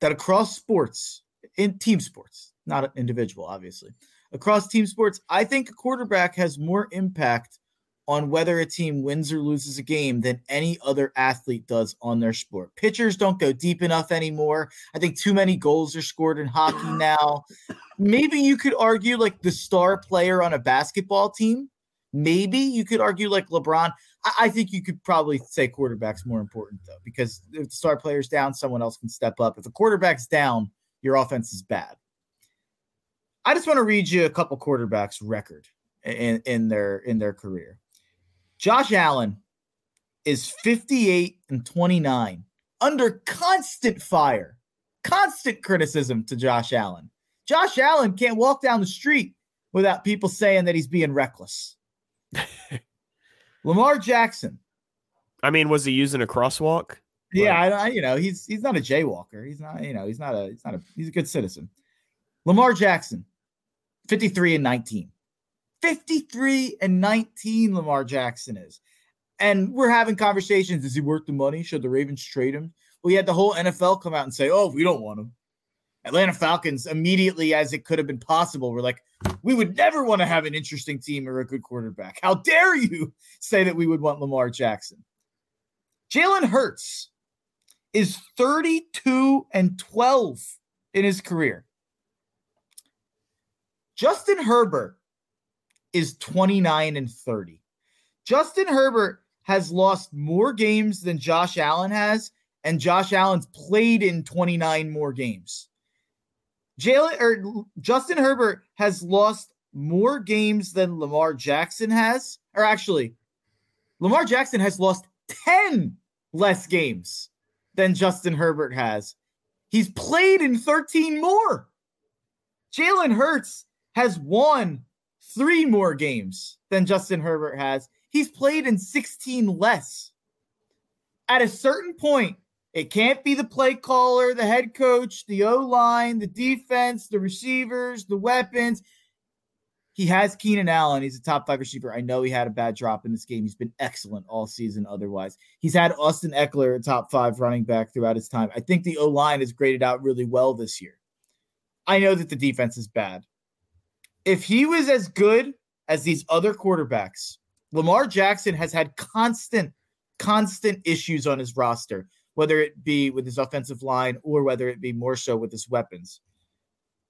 that across sports, in team sports, not individual, obviously, across team sports, I think a quarterback has more impact on whether a team wins or loses a game than any other athlete does on their sport. Pitchers don't go deep enough anymore. I think too many goals are scored in hockey now. Maybe you could argue like the star player on a basketball team. Maybe you could argue like LeBron. I, think you could probably say quarterback's more important though, because if the star player's down, someone else can step up. If a quarterback's down, your offense is bad. I just want to read you a couple quarterbacks record in, in their in their career. Josh Allen is 58 and 29 under constant fire, constant criticism to Josh Allen. Josh Allen can't walk down the street without people saying that he's being reckless. Lamar Jackson. I mean, was he using a crosswalk? Yeah, like, I, you know, he's he's not a jaywalker. He's not, you know, he's not a he's not a he's a good citizen. Lamar Jackson, 53 and 19. 53 and 19 Lamar Jackson is. And we're having conversations. Is he worth the money? Should the Ravens trade him? We had the whole NFL come out and say, oh, we don't want him. Atlanta Falcons, immediately as it could have been possible, were like, we would never want to have an interesting team or a good quarterback. How dare you say that we would want Lamar Jackson? Jalen Hurts is 32 and 12 in his career. Justin Herbert is 29 and 30. Justin Herbert has lost more games than Josh Allen has, and Josh Allen's played in 29 more games. Jalen or Justin Herbert has lost more games than Lamar Jackson has, or actually, Lamar Jackson has lost 10 less games than Justin Herbert has He's played in 13 more. Jalen Hurts has won three more games than Justin Herbert has. He's played in 16 less. At a certain point, it can't be the play caller, the head coach, the O line, the defense, the receivers, the weapons. He has Keenan Allen. He's a top five receiver. I know he had a bad drop in this game. He's been excellent all season otherwise. He's had Austin Ekeler, a top five running back throughout his time. I think the O line has graded out really well this year. I know that the defense is bad. If he was as good as these other quarterbacks, Lamar Jackson has had constant, constant issues on his roster, whether it be with his offensive line or whether it be more so with his weapons.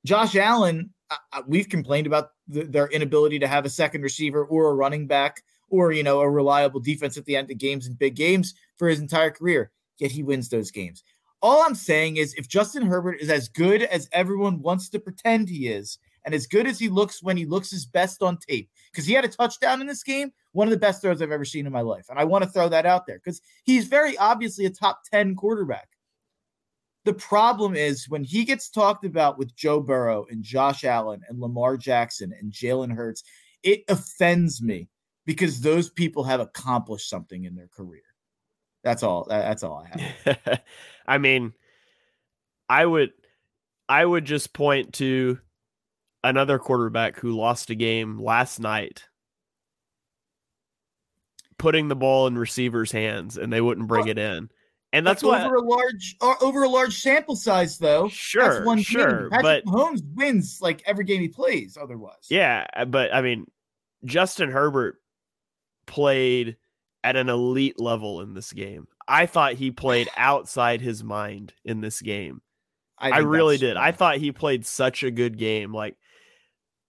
Josh Allen, we've complained about the, their inability to have a second receiver or a running back or you know a reliable defense at the end of games and big games for his entire career. Yet he wins those games. All I'm saying is, if Justin Herbert is as good as everyone wants to pretend he is, and as good as he looks when he looks his best on tape, because he had a touchdown in this game, one of the best throws I've ever seen in my life, and I want to throw that out there because he's very obviously a top ten quarterback. The problem is when he gets talked about with Joe Burrow and Josh Allen and Lamar Jackson and Jalen Hurts, it offends me because those people have accomplished something in their career. That's all. That's all I have. I mean, I would, I would just point to another quarterback who lost a game last night, putting the ball in receivers' hands, and they wouldn't bring it in. And that's, over a large uh, over a large sample size, though. Sure, that's one sure, Patrick but Mahomes wins like every game he plays. Otherwise, yeah, but I mean, Justin Herbert played at an elite level in this game. I thought he played outside his mind in this game. I, I really did. I thought he played such a good game. Like,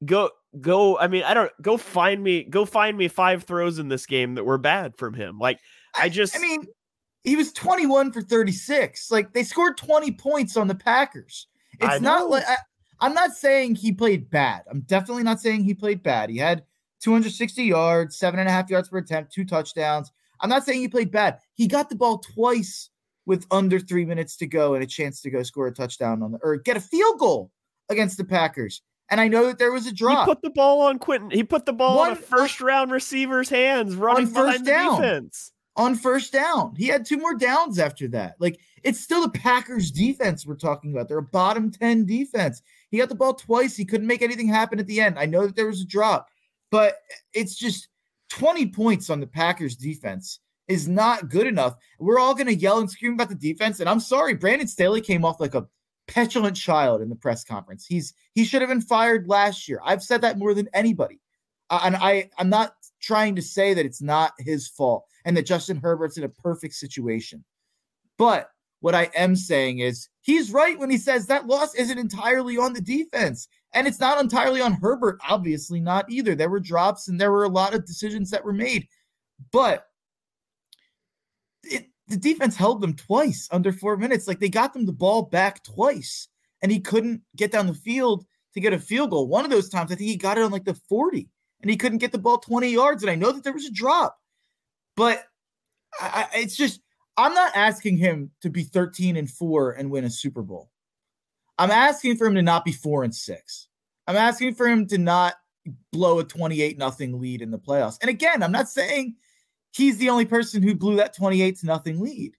go go. I mean, I don't go find me go find me five throws in this game that were bad from him. Like, I just. I mean he was 21 for 36. Like they scored 20 points on the Packers. It's not like I, I'm not saying he played bad. I'm definitely not saying he played bad. He had 260 yards, seven and a half yards per attempt, two touchdowns. I'm not saying he played bad. He got the ball twice with under three minutes to go and a chance to go score a touchdown on the or get a field goal against the Packers. And I know that there was a drop. He put the ball on Quentin. He put the ball One, on a first round receiver's hands running first down. defense on first down. He had two more downs after that. Like it's still the Packers defense we're talking about. They're a bottom 10 defense. He got the ball twice. He couldn't make anything happen at the end. I know that there was a drop, but it's just 20 points on the Packers defense is not good enough. We're all going to yell and scream about the defense. And I'm sorry, Brandon Staley came off like a petulant child in the press conference. He's he should have been fired last year. I've said that more than anybody. Uh, and I I'm not trying to say that it's not his fault and that Justin Herbert's in a perfect situation. But what I am saying is he's right when he says that loss isn't entirely on the defense. And it's not entirely on Herbert, obviously, not either. There were drops and there were a lot of decisions that were made. But the defense held them twice under four minutes. Like they got them the ball back twice, and he couldn't get down the field to get a field goal. One of those times, I think he got it on like the 40 and he couldn't get the ball 20 yards. And I know that there was a drop, but I, it's just, I'm not asking him to be 13 and four and win a Super Bowl. I'm asking for him to not be four and six. I'm asking for him to not blow a 28 nothing lead in the playoffs. And again, I'm not saying he's the only person who blew that 28 to nothing lead,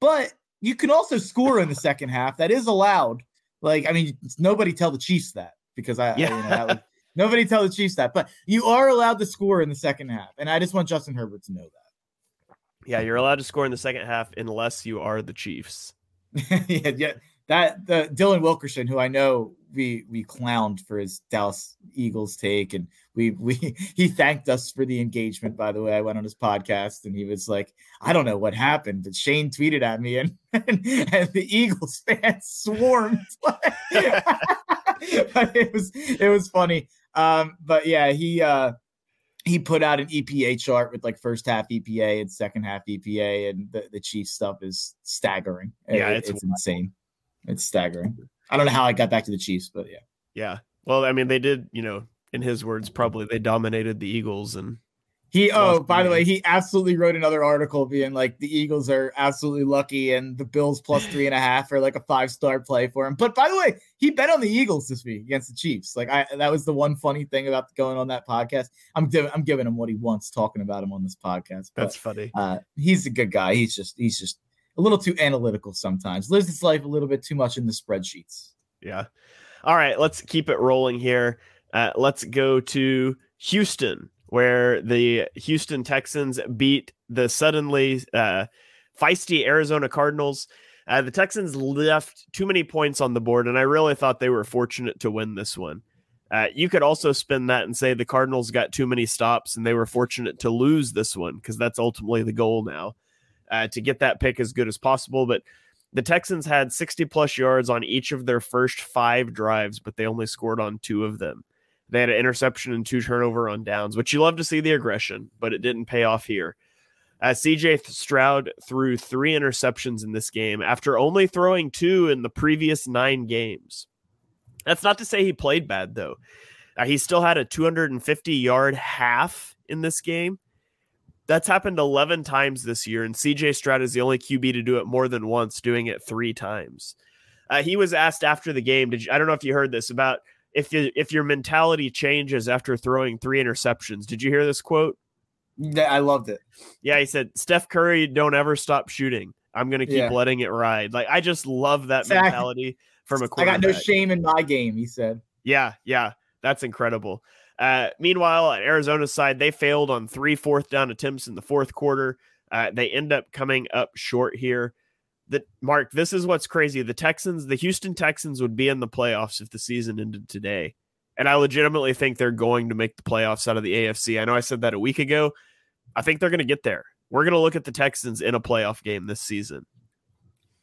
but you can also score in the second half. That is allowed. Like, I mean, nobody tell the Chiefs that because I, yeah. I you know, was, Nobody tell the Chiefs that, but you are allowed to score in the second half, and I just want Justin Herbert to know that. Yeah, you're allowed to score in the second half unless you are the Chiefs. yeah, yeah. That the Dylan Wilkerson, who I know we we clowned for his Dallas Eagles take, and we we he thanked us for the engagement. By the way, I went on his podcast and he was like, "I don't know what happened, but Shane tweeted at me, and and, and the Eagles fans swarmed." it was it was funny. Um, but yeah, he uh he put out an EPA chart with like first half EPA and second half EPA, and the, the Chiefs stuff is staggering. Yeah, it, it's, it's insane. It's staggering. I don't know how I got back to the Chiefs, but yeah. Yeah. Well, I mean, they did, you know, in his words, probably they dominated the Eagles and He oh, by the way, he absolutely wrote another article being like the Eagles are absolutely lucky and the Bills plus three and a half are like a five star play for him. But by the way, he bet on the Eagles this week against the Chiefs. Like I that was the one funny thing about going on that podcast. I'm giving I'm giving him what he wants talking about him on this podcast. But, That's funny. Uh, he's a good guy. He's just he's just a little too analytical sometimes. Lives his life a little bit too much in the spreadsheets. Yeah. All right, let's keep it rolling here. Uh, let's go to Houston where the Houston Texans beat the suddenly uh, feisty Arizona Cardinals. Uh, the Texans left too many points on the board, and I really thought they were fortunate to win this one. Uh, you could also spin that and say the Cardinals got too many stops and they were fortunate to lose this one because that's ultimately the goal now uh, to get that pick as good as possible. But the Texans had 60 plus yards on each of their first five drives, but they only scored on two of them. They had an interception and two turnover on downs, which you love to see the aggression, but it didn't pay off here. As CJ Stroud threw three interceptions in this game after only throwing two in the previous nine games. That's not to say he played bad, though. Uh, he still had a 250 yard half in this game. That's happened 11 times this year, and CJ Stroud is the only QB to do it more than once, doing it three times. Uh, he was asked after the game, did you, I don't know if you heard this about if you if your mentality changes after throwing three interceptions. Did you hear this quote? Yeah, I loved it. Yeah, he said, "Steph Curry, don't ever stop shooting. I'm going to keep yeah. letting it ride." Like I just love that exactly. mentality from a I got no shame in my game, he said. Yeah, yeah, that's incredible. Uh, meanwhile, at Arizona's side, they failed on three fourth down attempts in the fourth quarter. Uh, they end up coming up short here that Mark, this is what's crazy. The Texans, the Houston Texans would be in the playoffs if the season ended today. And I legitimately think they're going to make the playoffs out of the AFC. I know I said that a week ago. I think they're going to get there. We're going to look at the Texans in a playoff game this season.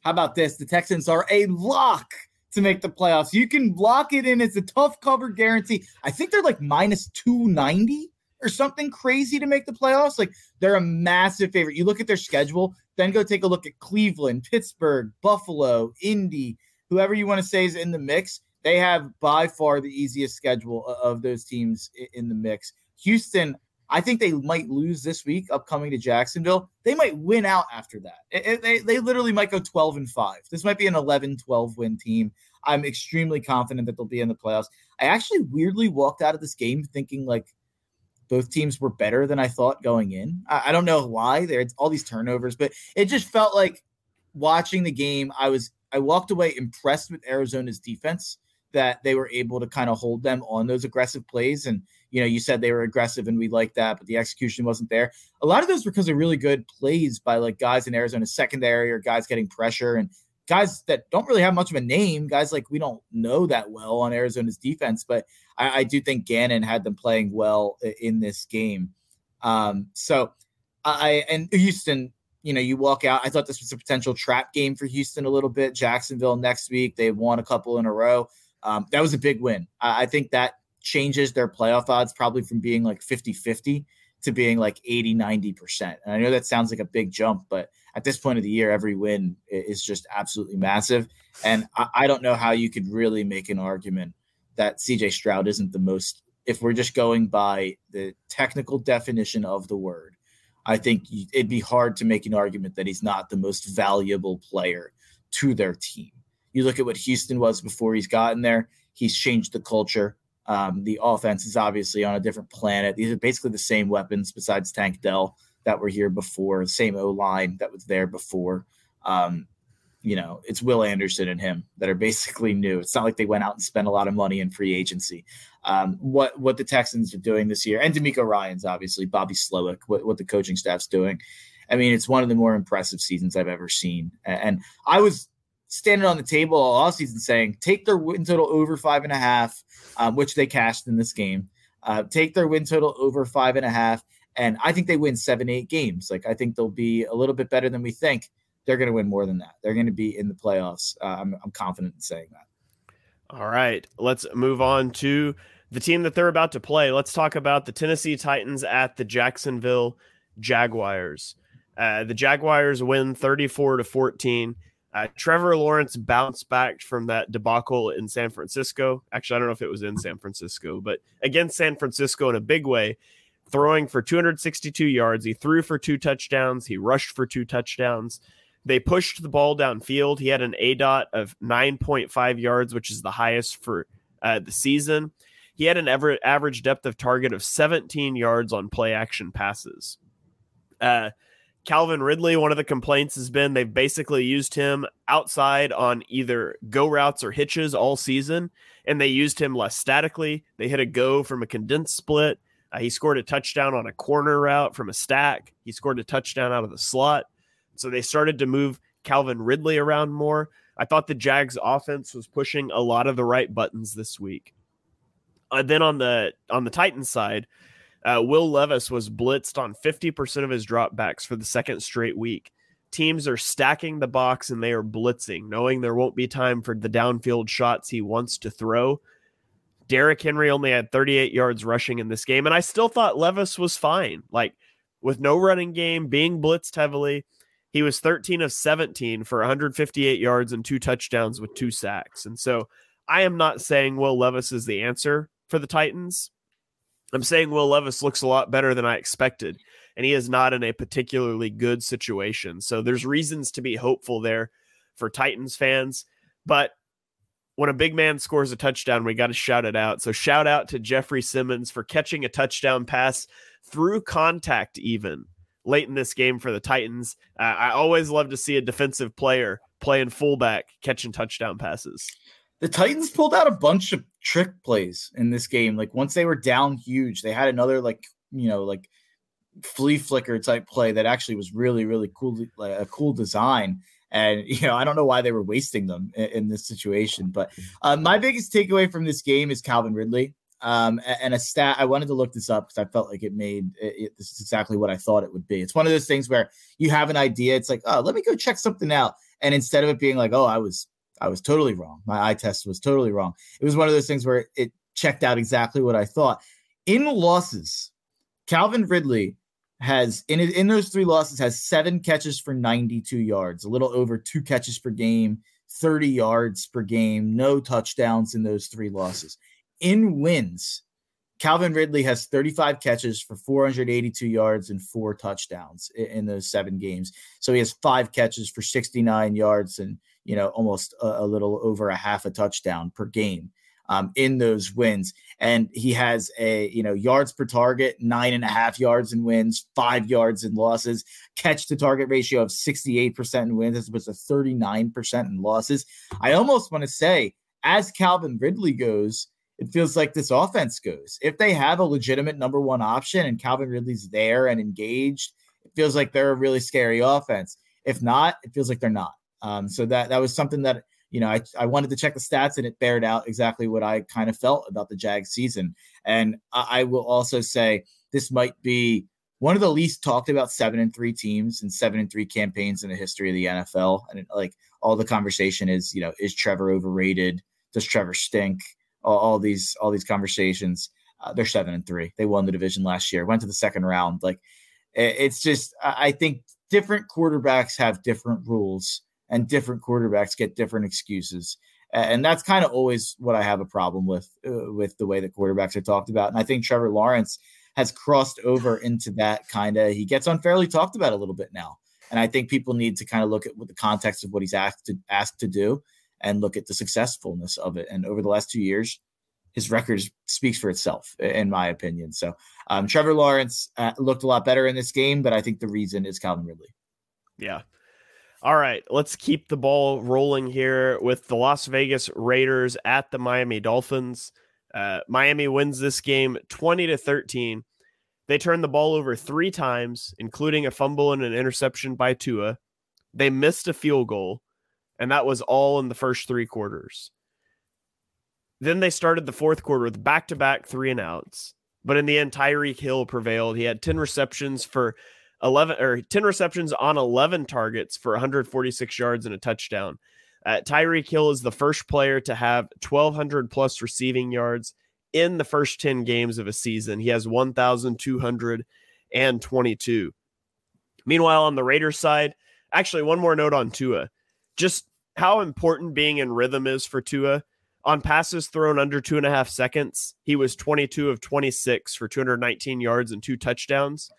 How about this? The Texans are a lock to make the playoffs. You can lock it in. It's a tough cover guarantee. I think they're like minus 290 or something crazy to make the playoffs. Like they're a massive favorite. You look at their schedule, then go take a look at Cleveland, Pittsburgh, Buffalo, Indy, whoever you want to say is in the mix. They have by far the easiest schedule of those teams in the mix. Houston, I think they might lose this week upcoming to Jacksonville. They might win out after that. It, they, they literally might go 12 and 5. This might be an 11 12 win team. I'm extremely confident that they'll be in the playoffs. I actually weirdly walked out of this game thinking like both teams were better than I thought going in. I, I don't know why. There's all these turnovers, but it just felt like watching the game, I was I walked away impressed with Arizona's defense that they were able to kind of hold them on those aggressive plays. And you know, you said they were aggressive and we liked that, but the execution wasn't there. A lot of those were because of really good plays by like guys in Arizona's secondary or guys getting pressure and guys that don't really have much of a name, guys like we don't know that well on Arizona's defense, but I, I do think Gannon had them playing well in this game. Um, so I and Houston, you know, you walk out. I thought this was a potential trap game for Houston a little bit. Jacksonville next week, they won a couple in a row. Um, that was a big win. I, I think that changes their playoff odds probably from being like 50 50 to being like 80 90%. And I know that sounds like a big jump, but at this point of the year, every win is just absolutely massive. And I, I don't know how you could really make an argument that CJ Stroud isn't the most, if we're just going by the technical definition of the word, I think it'd be hard to make an argument that he's not the most valuable player to their team. You look at what Houston was before he's gotten there, he's changed the culture. Um, the offense is obviously on a different planet. These are basically the same weapons besides Tank Dell that were here before, same O line that was there before. Um, you know, it's Will Anderson and him that are basically new. It's not like they went out and spent a lot of money in free agency. Um, what what the Texans are doing this year, and DeMeco Ryans, obviously, Bobby Slowik, what, what the coaching staff's doing. I mean, it's one of the more impressive seasons I've ever seen. And I was standing on the table all season saying, take their win total over five and a half, um, which they cashed in this game. Uh, take their win total over five and a half and I think they win seven, eight games. Like I think they'll be a little bit better than we think. They're going to win more than that. They're going to be in the playoffs. Uh, I'm, I'm confident in saying that. All right, let's move on to the team that they're about to play. Let's talk about the Tennessee Titans at the Jacksonville Jaguars. Uh, the Jaguars win 34 to 14. Uh, Trevor Lawrence bounced back from that debacle in San Francisco. Actually, I don't know if it was in San Francisco, but against San Francisco in a big way throwing for 262 yards. He threw for two touchdowns. He rushed for two touchdowns. They pushed the ball downfield. He had an aDOT of 9.5 yards, which is the highest for uh, the season. He had an average depth of target of 17 yards on play action passes. Uh, Calvin Ridley, one of the complaints has been they've basically used him outside on either go routes or hitches all season, and they used him less statically. They hit a go from a condensed split. Uh, he scored a touchdown on a corner route from a stack. He scored a touchdown out of the slot. So they started to move Calvin Ridley around more. I thought the Jags offense was pushing a lot of the right buttons this week. Uh, then on the on the Titans side, uh, Will Levis was blitzed on 50% of his dropbacks for the second straight week. Teams are stacking the box and they are blitzing, knowing there won't be time for the downfield shots he wants to throw. Derrick Henry only had 38 yards rushing in this game, and I still thought Levis was fine. Like with no running game, being blitzed heavily, he was 13 of 17 for 158 yards and two touchdowns with two sacks. And so I am not saying Will Levis is the answer for the Titans. I'm saying Will Levis looks a lot better than I expected, and he is not in a particularly good situation. So there's reasons to be hopeful there for Titans fans. But when a big man scores a touchdown, we got to shout it out. So shout out to Jeffrey Simmons for catching a touchdown pass through contact, even late in this game for the Titans. Uh, I always love to see a defensive player playing fullback catching touchdown passes. The Titans pulled out a bunch of trick plays in this game. Like once they were down huge, they had another like you know like flea flicker type play that actually was really really cool, like a cool design. And you know I don't know why they were wasting them in, in this situation. But uh, my biggest takeaway from this game is Calvin Ridley. Um, and a stat I wanted to look this up because I felt like it made it, it, this is exactly what I thought it would be. It's one of those things where you have an idea, it's like, oh, let me go check something out, and instead of it being like, oh, I was I was totally wrong, my eye test was totally wrong. It was one of those things where it checked out exactly what I thought. In losses, Calvin Ridley has in in those three losses has seven catches for 92 yards, a little over two catches per game, 30 yards per game, no touchdowns in those three losses in wins, Calvin Ridley has 35 catches for 482 yards and four touchdowns in, in, those seven games. So he has five catches for 69 yards and you know almost a, a little over a half a touchdown per game um, in those wins. And he has a you know yards per target, nine and a half yards in wins, five yards in losses, catch to target ratio of 68% in wins as opposed to 39% in losses. I almost want to say, as Calvin Ridley goes it feels like this offense goes. If they have a legitimate number one option and Calvin Ridley's there and engaged, it feels like they're a really scary offense. If not, it feels like they're not. Um, so that that was something that you know I, I wanted to check the stats and it bared out exactly what I kind of felt about the Jag season. And I, I will also say this might be one of the least talked about seven and three teams and seven and three campaigns in the history of the NFL. And it, like all the conversation is, you know, is Trevor overrated? Does Trevor stink? all, all these all these conversations. Uh, they're seven and three. They won the division last year. Went to the second round. Like it's just I think different quarterbacks have different rules and different quarterbacks get different excuses. And that's kind of always what I have a problem with uh, with the way that quarterbacks are talked about. And I think Trevor Lawrence has crossed over into that kind of he gets unfairly talked about a little bit now. And I think people need to kind of look at what the context of what he's asked to asked to do and look at the successfulness of it. And over the last two years, his record speaks for itself, in my opinion. So um, Trevor Lawrence uh, looked a lot better in this game, but I think the reason is Calvin Ridley. Yeah. All right, let's keep the ball rolling here with the Las Vegas Raiders at the Miami Dolphins. Uh, Miami wins this game 20 to 13. They turned the ball over three times, including a fumble and an interception by Tua. They missed a field goal and that was all in the first three quarters. Then they started the fourth quarter with back to back three and outs. But in the end, Tyreek Hill prevailed. He had 10 receptions for 11 or 10 receptions on 11 targets for 146 yards and a touchdown. Uh, Tyreek Hill is the first player to have 1,200 plus receiving yards in the first 10 games of a season. He has 1,222. Meanwhile, on the Raiders side, actually, one more note on Tua just how important being in rhythm is for Tua. On passes thrown under two and a half seconds, he was 22 of 26 for 219 yards and two touchdowns.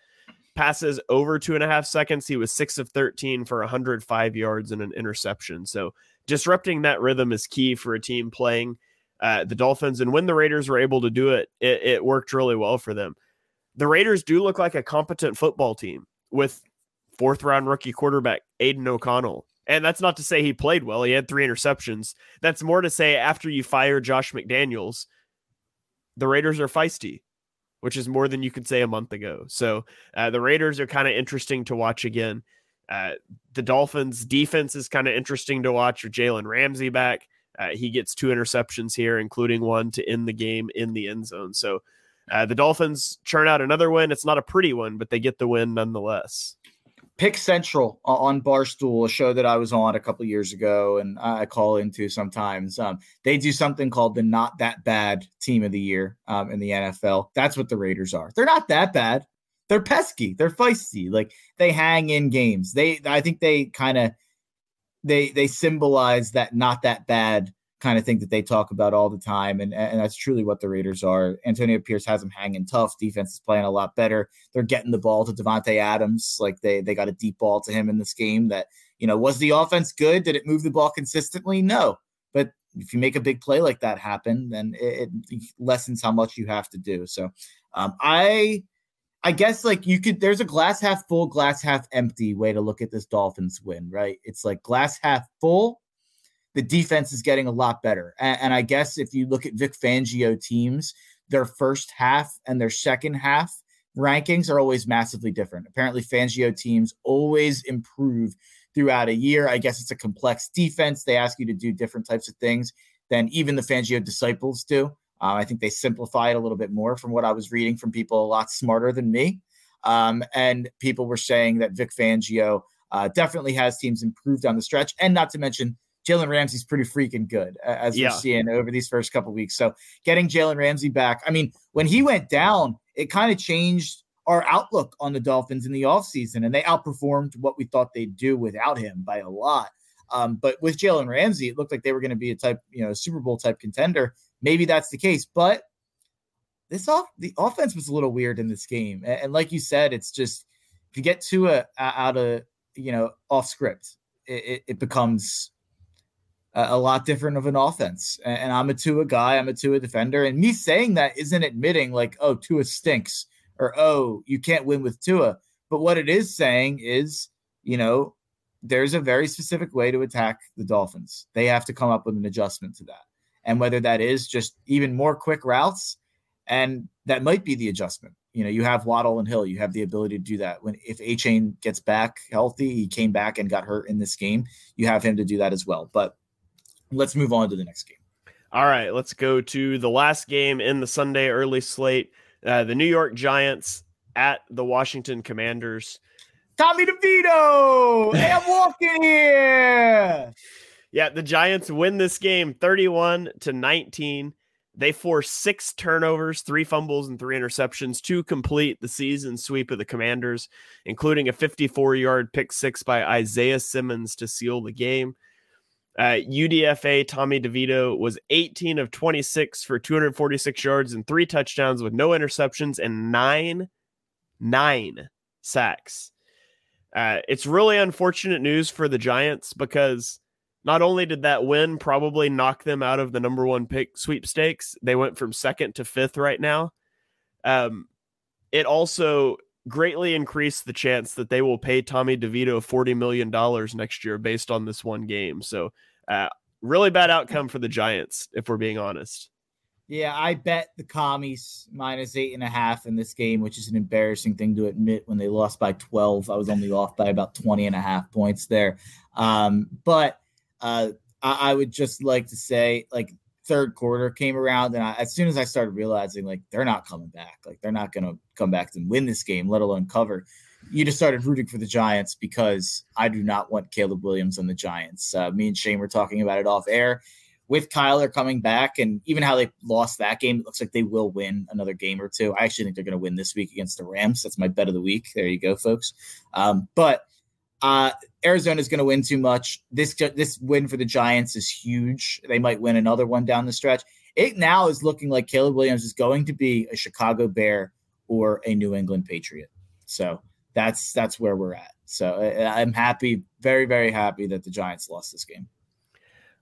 Passes over two and a half seconds, he was six of 13 for 105 yards and an interception. So disrupting that rhythm is key for a team playing uh, the Dolphins. And when the Raiders were able to do it, it, it worked really well for them. The Raiders do look like a competent football team with fourth round rookie quarterback Aidan O'Connell. And that's not to say he played well. He had three interceptions. That's more to say after you fire Josh McDaniels, the Raiders are feisty, which is more than you could say a month ago. So uh, the Raiders are kind of interesting to watch again. Uh, the Dolphins' defense is kind of interesting to watch with Jalen Ramsey back. Uh, he gets two interceptions here, including one to end the game in the end zone. So uh, the Dolphins churn out another win. It's not a pretty one, but they get the win nonetheless. Pick Central on Barstool, a show that I was on a couple years ago, and I call into sometimes. Um, they do something called the Not That Bad Team of the Year um, in the NFL. That's what the Raiders are. They're not that bad. They're pesky. They're feisty. Like they hang in games. They, I think they kind of they they symbolize that not that bad kind of thing that they talk about all the time. And, and that's truly what the Raiders are. Antonio Pierce has them hanging tough. Defense is playing a lot better. They're getting the ball to Davante Adams. Like they they got a deep ball to him in this game that, you know, was the offense good? Did it move the ball consistently? No. But if you make a big play like that happen, then it, it lessens how much you have to do. So um, I I guess like you could there's a glass half full, glass half empty way to look at this Dolphins win, right? It's like glass half full. The defense is getting a lot better. And, and I guess if you look at Vic Fangio teams, their first half and their second half rankings are always massively different. Apparently, Fangio teams always improve throughout a year. I guess it's a complex defense. They ask you to do different types of things than even the Fangio disciples do. Uh, I think they simplify it a little bit more from what I was reading from people a lot smarter than me. Um, and people were saying that Vic Fangio uh, definitely has teams improved on the stretch, and not to mention Jalen Ramsey's pretty freaking good as yeah. we're seeing over these first couple weeks. So getting Jalen Ramsey back, I mean, when he went down, it kind of changed our outlook on the Dolphins in the offseason, and they outperformed what we thought they'd do without him by a lot. Um, but with Jalen Ramsey, it looked like they were going to be a type, you know, Super Bowl type contender maybe that's the case. But this off the offense was a little weird in this game, and, and like you said, it's just if you get to a, a out of you know off script, it, it becomes a, a, lot different of an offense. And, I'm a Tua guy, I'm a Tua defender, and me saying that isn't admitting like oh Tua stinks or oh you can't win with Tua. But what it is saying is, you know, there's a very specific way to attack the Dolphins. They have to come up with an adjustment to that and whether that is just even more quick routes. And that might be the adjustment. You know, you have Waddle and Hill. You have the ability to do that. When if Achane gets back healthy, he came back and got hurt in this game. You have him to do that as well. But let's move on to the next game. All right, let's go to the last game in the Sunday early slate. Uh, the New York Giants at the Washington Commanders. Tommy DeVito, hey, I'm walking here. Yeah, the Giants win this game 31 to 19. They force six turnovers, three fumbles, and three interceptions to complete the season sweep of the Commanders, including a 54 yard pick six by Isaiah Simmons to seal the game. Uh, UDFA Tommy DeVito was 18 of 26 for 246 yards and three touchdowns with no interceptions and nine, nine sacks. Uh, it's really unfortunate news for the Giants because not only did that win probably knock them out of the number one pick sweepstakes, they went from second to fifth right now. Um, it also greatly increased the chance that they will pay Tommy DeVito $40 million next year based on this one game. So, uh, really bad outcome for the Giants, if we're being honest. Yeah, I bet the commies minus eight and a half in this game, which is an embarrassing thing to admit when they lost by 12. I was only off by about 20 and a half points there. Um, but uh, I, I, would just like to say, like, third quarter came around, and I, as soon as I started realizing, like, they're not coming back, like, they're not going to come back and win this game, let alone cover. You just started rooting for the Giants because I do not want Caleb Williams on the Giants. Uh, me and Shane were talking about it off air with Kyler coming back and even how they lost that game, it looks like they will win another game or two. I actually think they're going to win this week against the Rams. That's my bet of the week. There you go, folks. Um, but Uh, Arizona is going to win too much. This this win for the Giants is huge. They might win another one down the stretch. It now is looking like Caleb Williams is going to be a Chicago Bear or a New England Patriot. So that's that's where we're at. So I'm happy, very very happy that the Giants lost this game.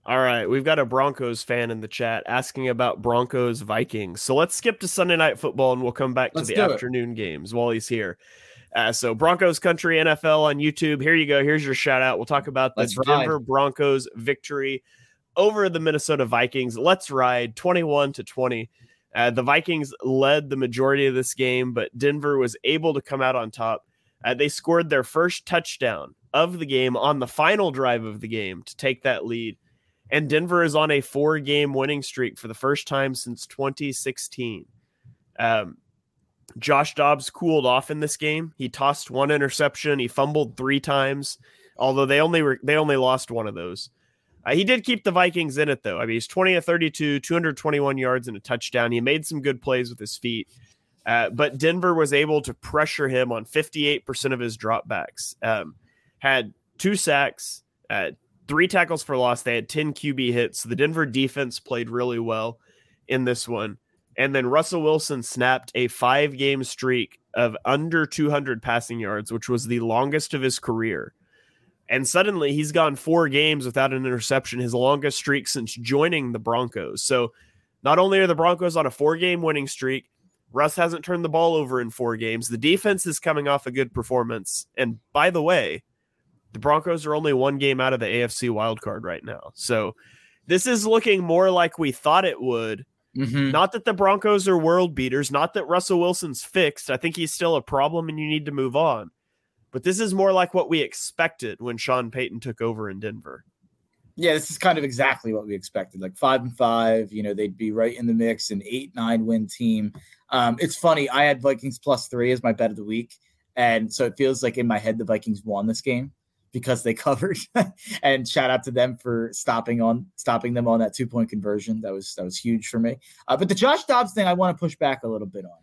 All right, we've got a Broncos fan in the chat asking about Broncos Vikings. So let's skip to Sunday night football and we'll come back let's to the afternoon it. games while he's here. Uh, so Broncos Country NFL on YouTube. Here you go. Here's your shout out. We'll talk about the Let's Denver ride. Broncos victory over the Minnesota Vikings. Let's ride 21 to 20. Uh, the Vikings led the majority of this game, but Denver was able to come out on top. Uh, they scored their first touchdown of the game on the final drive of the game to take that lead. And Denver is on a four game winning streak for the first time since 2016. Um, Josh Dobbs cooled off in this game. He tossed one interception. He fumbled three times, although they only were, they only lost one of those. Uh, he did keep the Vikings in it though. I mean, he's 20 of 32, 221 yards and a touchdown. He made some good plays with his feet. Uh, but Denver was able to pressure him on 58% of his dropbacks. Um, had two sacks, uh, three tackles for loss. They had 10 QB hits. The Denver defense played really well in this one. And then Russell Wilson snapped a five game streak of under 200 passing yards, which was the longest of his career. And suddenly he's gone four games without an interception, his longest streak since joining the Broncos. So not only are the Broncos on a four game winning streak, Russ hasn't turned the ball over in four games. The defense is coming off a good performance. And by the way, the Broncos are only one game out of the AFC wildcard right now. So this is looking more like we thought it would Mm-hmm. Not that the Broncos are world beaters, not that Russell Wilson's fixed. I think he's still a problem and you need to move on. But this is more like what we expected when Sean Payton took over in Denver. Yeah, this is kind of exactly what we expected. Like five and five, you know, they'd be right in the mix, an eight, nine win team. Um, it's funny, I had Vikings plus three as my bet of the week. And so it feels like in my head the Vikings won this game because they covered. and shout out to them for stopping on stopping them on that two point conversion. That was that was huge for me. Uh, but the Josh Dobbs thing, I want to push back a little bit on.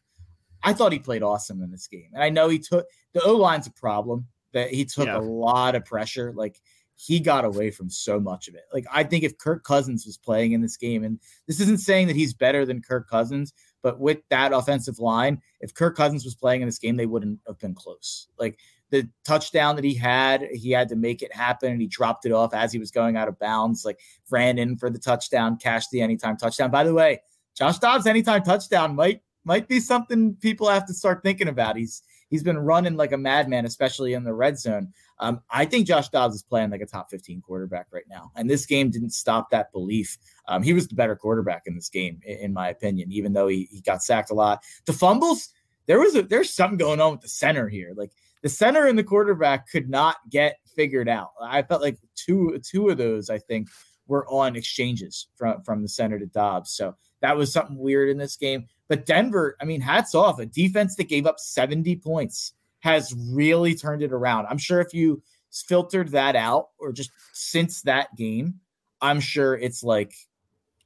I thought he played awesome in this game, and I know he took the O line's a problem. That he took yeah. a lot of pressure. Like he got away from so much of it. Like I think if Kirk Cousins was playing in this game, and this isn't saying that he's better than Kirk Cousins, but with that offensive line, if Kirk Cousins was playing in this game, they wouldn't have been close. Like the touchdown that he had, he had to make it happen and he dropped it off as he was going out of bounds, like ran in for the touchdown, cashed the anytime touchdown. By the way, Josh Dobbs anytime touchdown might might be something people have to start thinking about. He's he's been running like a madman, especially in the red zone. Um, I think Josh Dobbs is playing like a top 15 quarterback right now, and this game didn't stop that belief. Um, he was the better quarterback in this game, in, in my opinion, even though he, he got sacked a lot. The fumbles, there was a there's something going on with the center here. Like the center and the quarterback could not get figured out. I felt like two two of those I think were on exchanges from from the center to Dobbs. So that was something weird in this game. But Denver, I mean, hats off. A defense that gave up 70 points has really turned it around. I'm sure if you filtered that out or just since that game, I'm sure it's like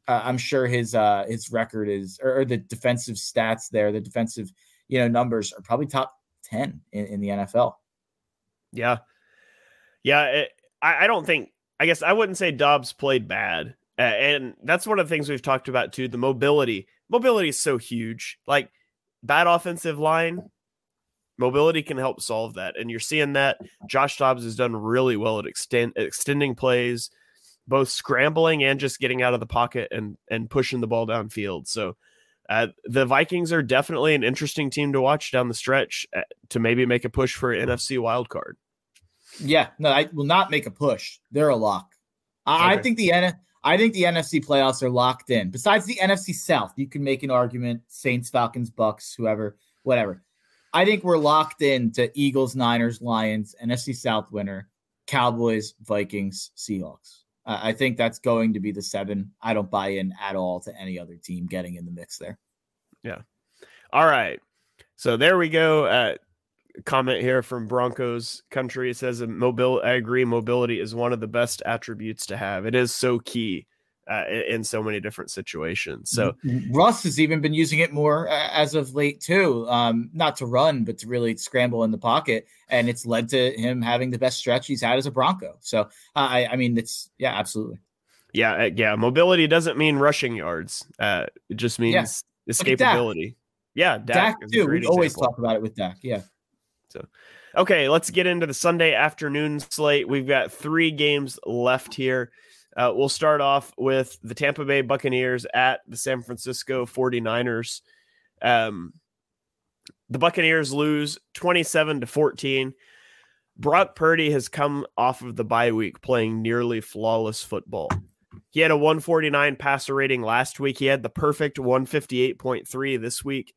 uh, I'm sure his uh his record is or, or the defensive stats there, the defensive you know numbers are probably top 10 in, in the NFL. Yeah. Yeah. It, I, I don't think, I guess I wouldn't say Dobbs played bad. Uh, and that's one of the things we've talked about too the mobility. Mobility is so huge. Like bad offensive line, mobility can help solve that. And you're seeing that Josh Dobbs has done really well at extend, extending plays, both scrambling and just getting out of the pocket and and pushing the ball downfield. So uh, the Vikings are definitely an interesting team to watch down the stretch uh, to maybe make a push for NFC wild card. Yeah, no, I will not make a push. They're a lock. I, okay. I think the N- I think the NFC playoffs are locked in. Besides the NFC South, you can make an argument: Saints, Falcons, Bucs, whoever, whatever. I think we're locked in to Eagles, Niners, Lions, NFC South winner, Cowboys, Vikings, Seahawks. Uh, I think that's going to be the seven. I don't buy in at all to any other team getting in the mix there. Yeah. All right. So there we go. Uh, comment here from Broncos country. It says mobile. I agree. Mobility is one of the best attributes to have. It is so key uh, in, so many different situations. So Russ has even been using it more uh, as of late too. Um, not to run, but to really scramble in the pocket, and it's led to him having the best stretch he's had as a Bronco. So uh, I, I mean, it's yeah, absolutely. Yeah, uh, yeah. Mobility doesn't mean rushing yards. Uh, it just means Yeah. escapability. Yeah, Dak, a too. We always example. talk about it with Dak. Yeah. So, okay, let's get into the Sunday afternoon slate. We've got three games left here. Uh, we'll start off with the Tampa Bay Buccaneers at the San Francisco 49ers. Um, the Buccaneers lose 27 to 14. Brock Purdy has come off of the bye week playing nearly flawless football. He had a 149 passer rating last week. He had the perfect 158.3 this week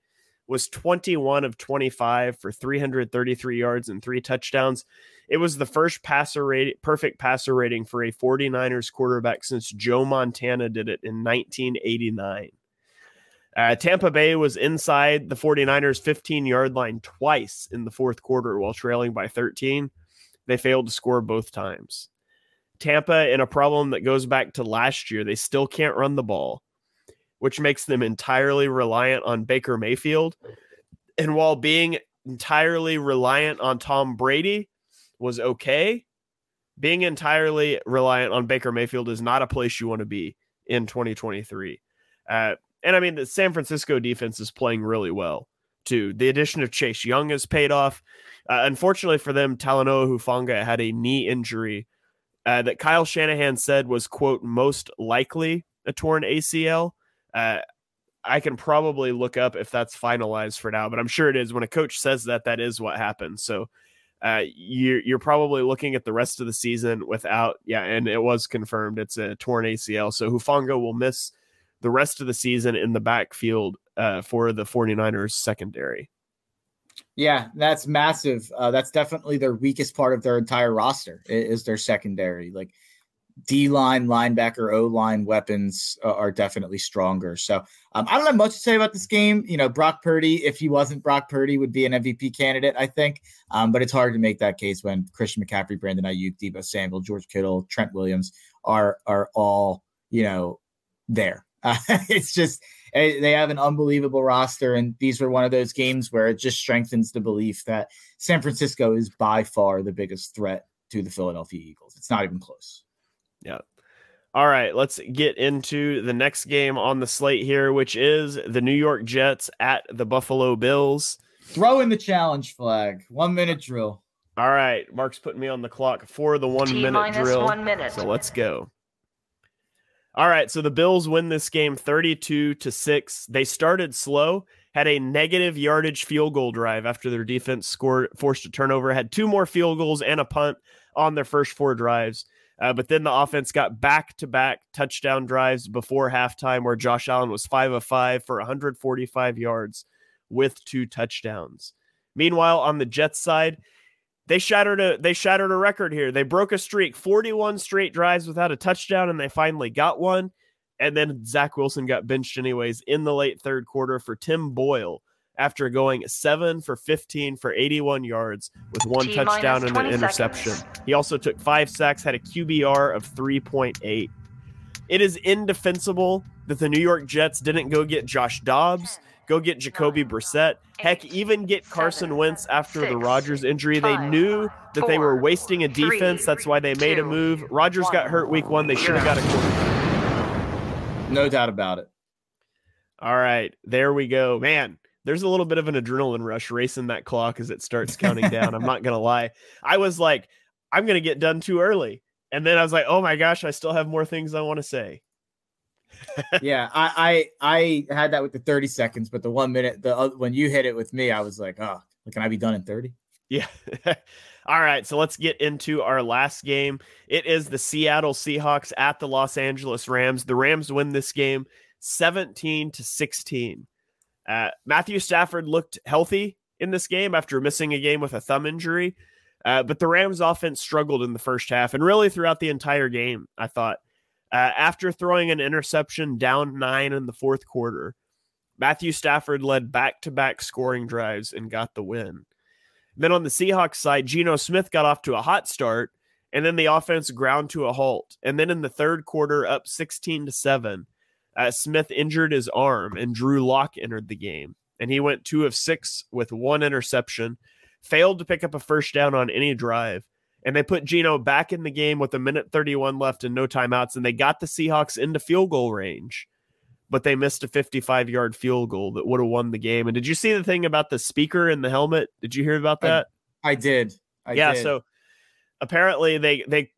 was 21 of 25 for 333 yards and three touchdowns. It was the first passer rating, perfect passer rating for a 49ers quarterback since Joe Montana did it in 1989. Uh, Tampa Bay was inside the 49ers 15 yard line twice in the fourth quarter while trailing by 13. They failed to score both times. Tampa, in a problem that goes back to last year, they still can't run the ball which makes them entirely reliant on Baker Mayfield. And while being entirely reliant on Tom Brady was okay, being entirely reliant on Baker Mayfield is not a place you want to be in 2023. Uh, and I mean, the San Francisco defense is playing really well too. The addition of Chase Young has paid off. Uh, unfortunately for them, Talanoa Hufanga had a knee injury uh, that Kyle Shanahan said was, quote, most likely a torn ACL. Uh, I can probably look up if that's finalized for now, but I'm sure it is. When a coach says that, that is what happens. So uh, you're you're probably looking at the rest of the season without, yeah, and it was confirmed it's a torn ACL. So Hufanga will miss the rest of the season in the backfield uh, for the 49ers secondary. Yeah, that's massive. Uh, that's definitely their weakest part of their entire roster is their secondary. Like D line, linebacker, O line weapons uh, are definitely stronger. So um, I don't have much to say about this game. You know, Brock Purdy, if he wasn't Brock Purdy, would be an MVP candidate, I think. Um, but it's hard to make that case when Christian McCaffrey, Brandon Aiyuk, Deebo Samuel, George Kittle, Trent Williams are are all you know there. Uh, it's just eh, they have an unbelievable roster, and these were one of those games where it just strengthens the belief that San Francisco is by far the biggest threat to the Philadelphia Eagles. It's not even close. All right, let's get into the next game on the slate here, which is the New York Jets at the Buffalo Bills. Throw in the challenge flag. One minute drill. All right, Mark's putting me on the clock for the one T minute drill. one minute. So let's go. All right, so the Bills win this game 32 to 6. They started slow, had a negative yardage field goal drive after their defense scored forced a turnover, had two more field goals and a punt on their first four drives. Uh, but then the offense got back to back touchdown drives before halftime, where Josh Allen was 5 of 5 for 145 yards with two touchdowns. Meanwhile, on the Jets side, they shattered a they shattered a record here. They broke a streak, 41 straight drives without a touchdown, and they finally got one. And then Zach Wilson got benched anyways in the late third quarter for Tim Boyle after going seven for 15 for 81 yards with one T touchdown minus and an interception. seconds. He also took five sacks, had a QBR of 3.8. It is indefensible that the New York Jets didn't go get Josh Dobbs, go get Jacoby Brissett, heck, even get Carson seven, Wentz after the six, Rodgers injury. They knew that they were wasting a defense. That's why they made a move. Rodgers got hurt week one. They should have got a quarterback. No doubt about it. All right, there we go. Man, there's a little bit of an adrenaline rush racing that clock as it starts counting down. I'm not going to lie. I was like, I'm going to get done too early. And then I was like, oh my gosh, I still have more things I want to say. yeah, I, I I had that with the 30 seconds, but the one minute, the when you hit it with me, I was like, oh, can I be done in 30? Yeah. All right. So let's get into our last game. It is the Seattle Seahawks at the Los Angeles Rams. The Rams win this game 17 to 16. Uh, Matthew Stafford looked healthy in this game after missing a game with a thumb injury. Uh, but the Rams offense struggled in the first half and really throughout the entire game, I thought. Uh, after throwing an interception down nine in the fourth quarter, Matthew Stafford led back to back scoring drives and got the win. Then on the Seahawks side, Geno Smith got off to a hot start and then the offense ground to a halt. And then in the third quarter, up 16 to 7, uh, Smith injured his arm and Drew Lock entered the game. And he went two of six with one interception, failed to pick up a first down on any drive. And they put Geno back in the game with a minute 31 left and no timeouts. And they got the Seahawks into field goal range, but they missed a 55 yard field goal that would have won the game. And did you see the thing about the speaker in the helmet? Did you hear about that? I, I did. I yeah. did. So apparently they they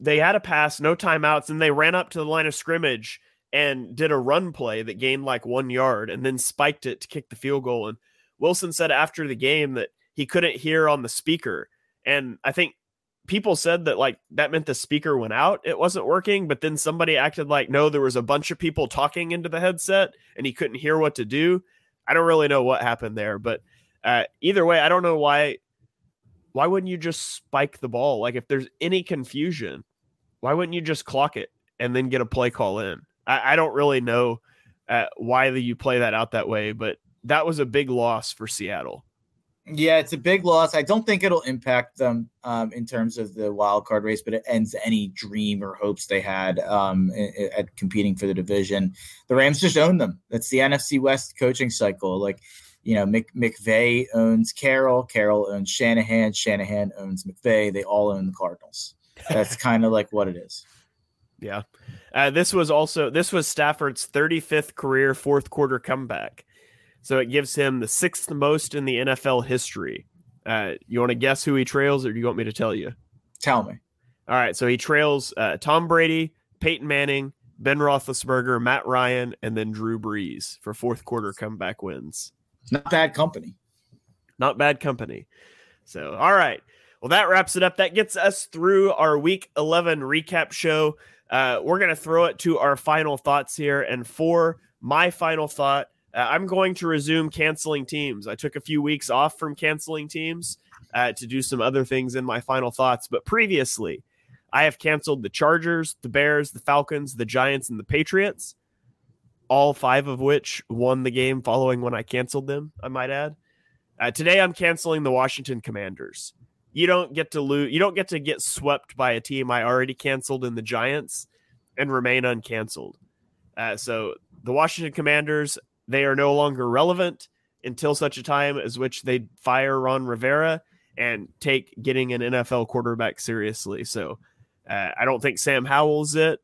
they had a pass, no timeouts, and they ran up to the line of scrimmage and did a run play that gained like one yard and then spiked it to kick the field goal. And Wilson said after the game that he couldn't hear on the speaker. And I think people said that like that meant the speaker went out, it wasn't working. But then somebody acted like no, there was a bunch of people talking into the headset and he couldn't hear what to do. I don't really know what happened there, but uh, either way, I don't know why why wouldn't you just spike the ball? Like if there's any confusion, why wouldn't you just clock it and then get a play call in? I, I don't really know uh, why the, you play that out that way, but that was a big loss for Seattle. Yeah, it's a big loss. I don't think it'll impact them um, in terms of the wild card race, but it ends any dream or hopes they had um, at competing for the division. The Rams just own them. That's the NFC West coaching cycle. Like you know, Mc, McVay owns Carroll, Carroll owns Shanahan, Shanahan owns McVay. They all own the Cardinals. That's kind of like what it is. Yeah. Uh, this was also this was Stafford's 35th career fourth quarter comeback. So it gives him the sixth most in the NFL history. Uh, you want to guess who he trails, or do you want me to tell you? Tell me. All right. So he trails uh, Tom Brady, Peyton Manning, Ben Roethlisberger, Matt Ryan, and then Drew Brees for fourth quarter comeback wins. Not bad company. Not bad company. So, all right. Well, that wraps it up. That gets us through our week 11 recap show. Uh, we're going to throw it to our final thoughts here. And for my final thought, uh, I'm going to resume canceling teams. I took a few weeks off from canceling teams uh, to do some other things in my final thoughts. But previously, I have canceled the Chargers, the Bears, the Falcons, the Giants, and the Patriots all five of which won the game following when I canceled them, I might add. Uh, today I'm canceling the Washington Commanders. You don't get to lose, you don't get to get swept by a team I already canceled in the Giants and remain uncanceled. Uh, so the Washington Commanders, they are no longer relevant until such a time as which they fire Ron Rivera and take getting an NFL quarterback seriously. So uh, I don't think Sam Howell's it.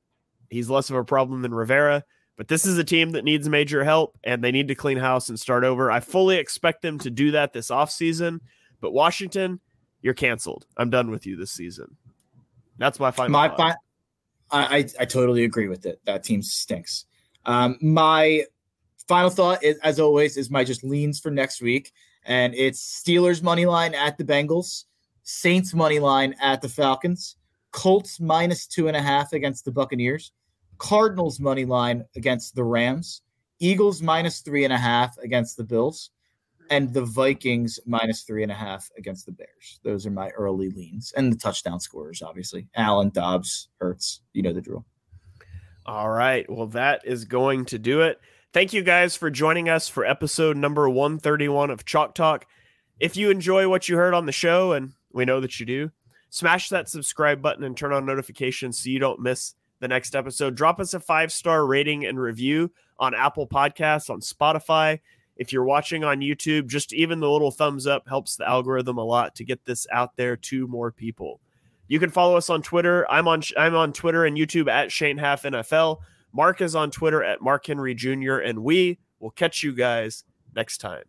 He's less of a problem than Rivera. But this is a team that needs major help and they need to clean house and start over. I fully expect them to do that this offseason. But Washington, you're canceled. I'm done with you this season. That's my final. My fi- I, I totally agree with it. That team stinks. Um, my final thought is, as always, is my just leans for next week, and it's Steelers money line at the Bengals, Saints money line at the Falcons, Colts minus two and a half against the Buccaneers, Cardinals money line against the Rams, Eagles minus three and a half against the Bills, and the Vikings minus three and a half against the Bears. Those are my early leans and the touchdown scorers, obviously. Allen, Dobbs, Hurts. You know the drill. All right. Well, that is going to do it. Thank you guys for joining us for episode number 131 of Chalk Talk. If you enjoy what you heard on the show, and we know that you do, smash that subscribe button and turn on notifications so you don't miss the next episode. Drop us a five star rating and review on Apple Podcasts, on Spotify. If you're watching on YouTube, just even the little thumbs up helps the algorithm a lot to get this out there to more people. You can follow us on Twitter. I'm on I'm on Twitter and YouTube at Shane Half NFL. Mark is on Twitter at Mark Henry Jr. And we will catch you guys next time.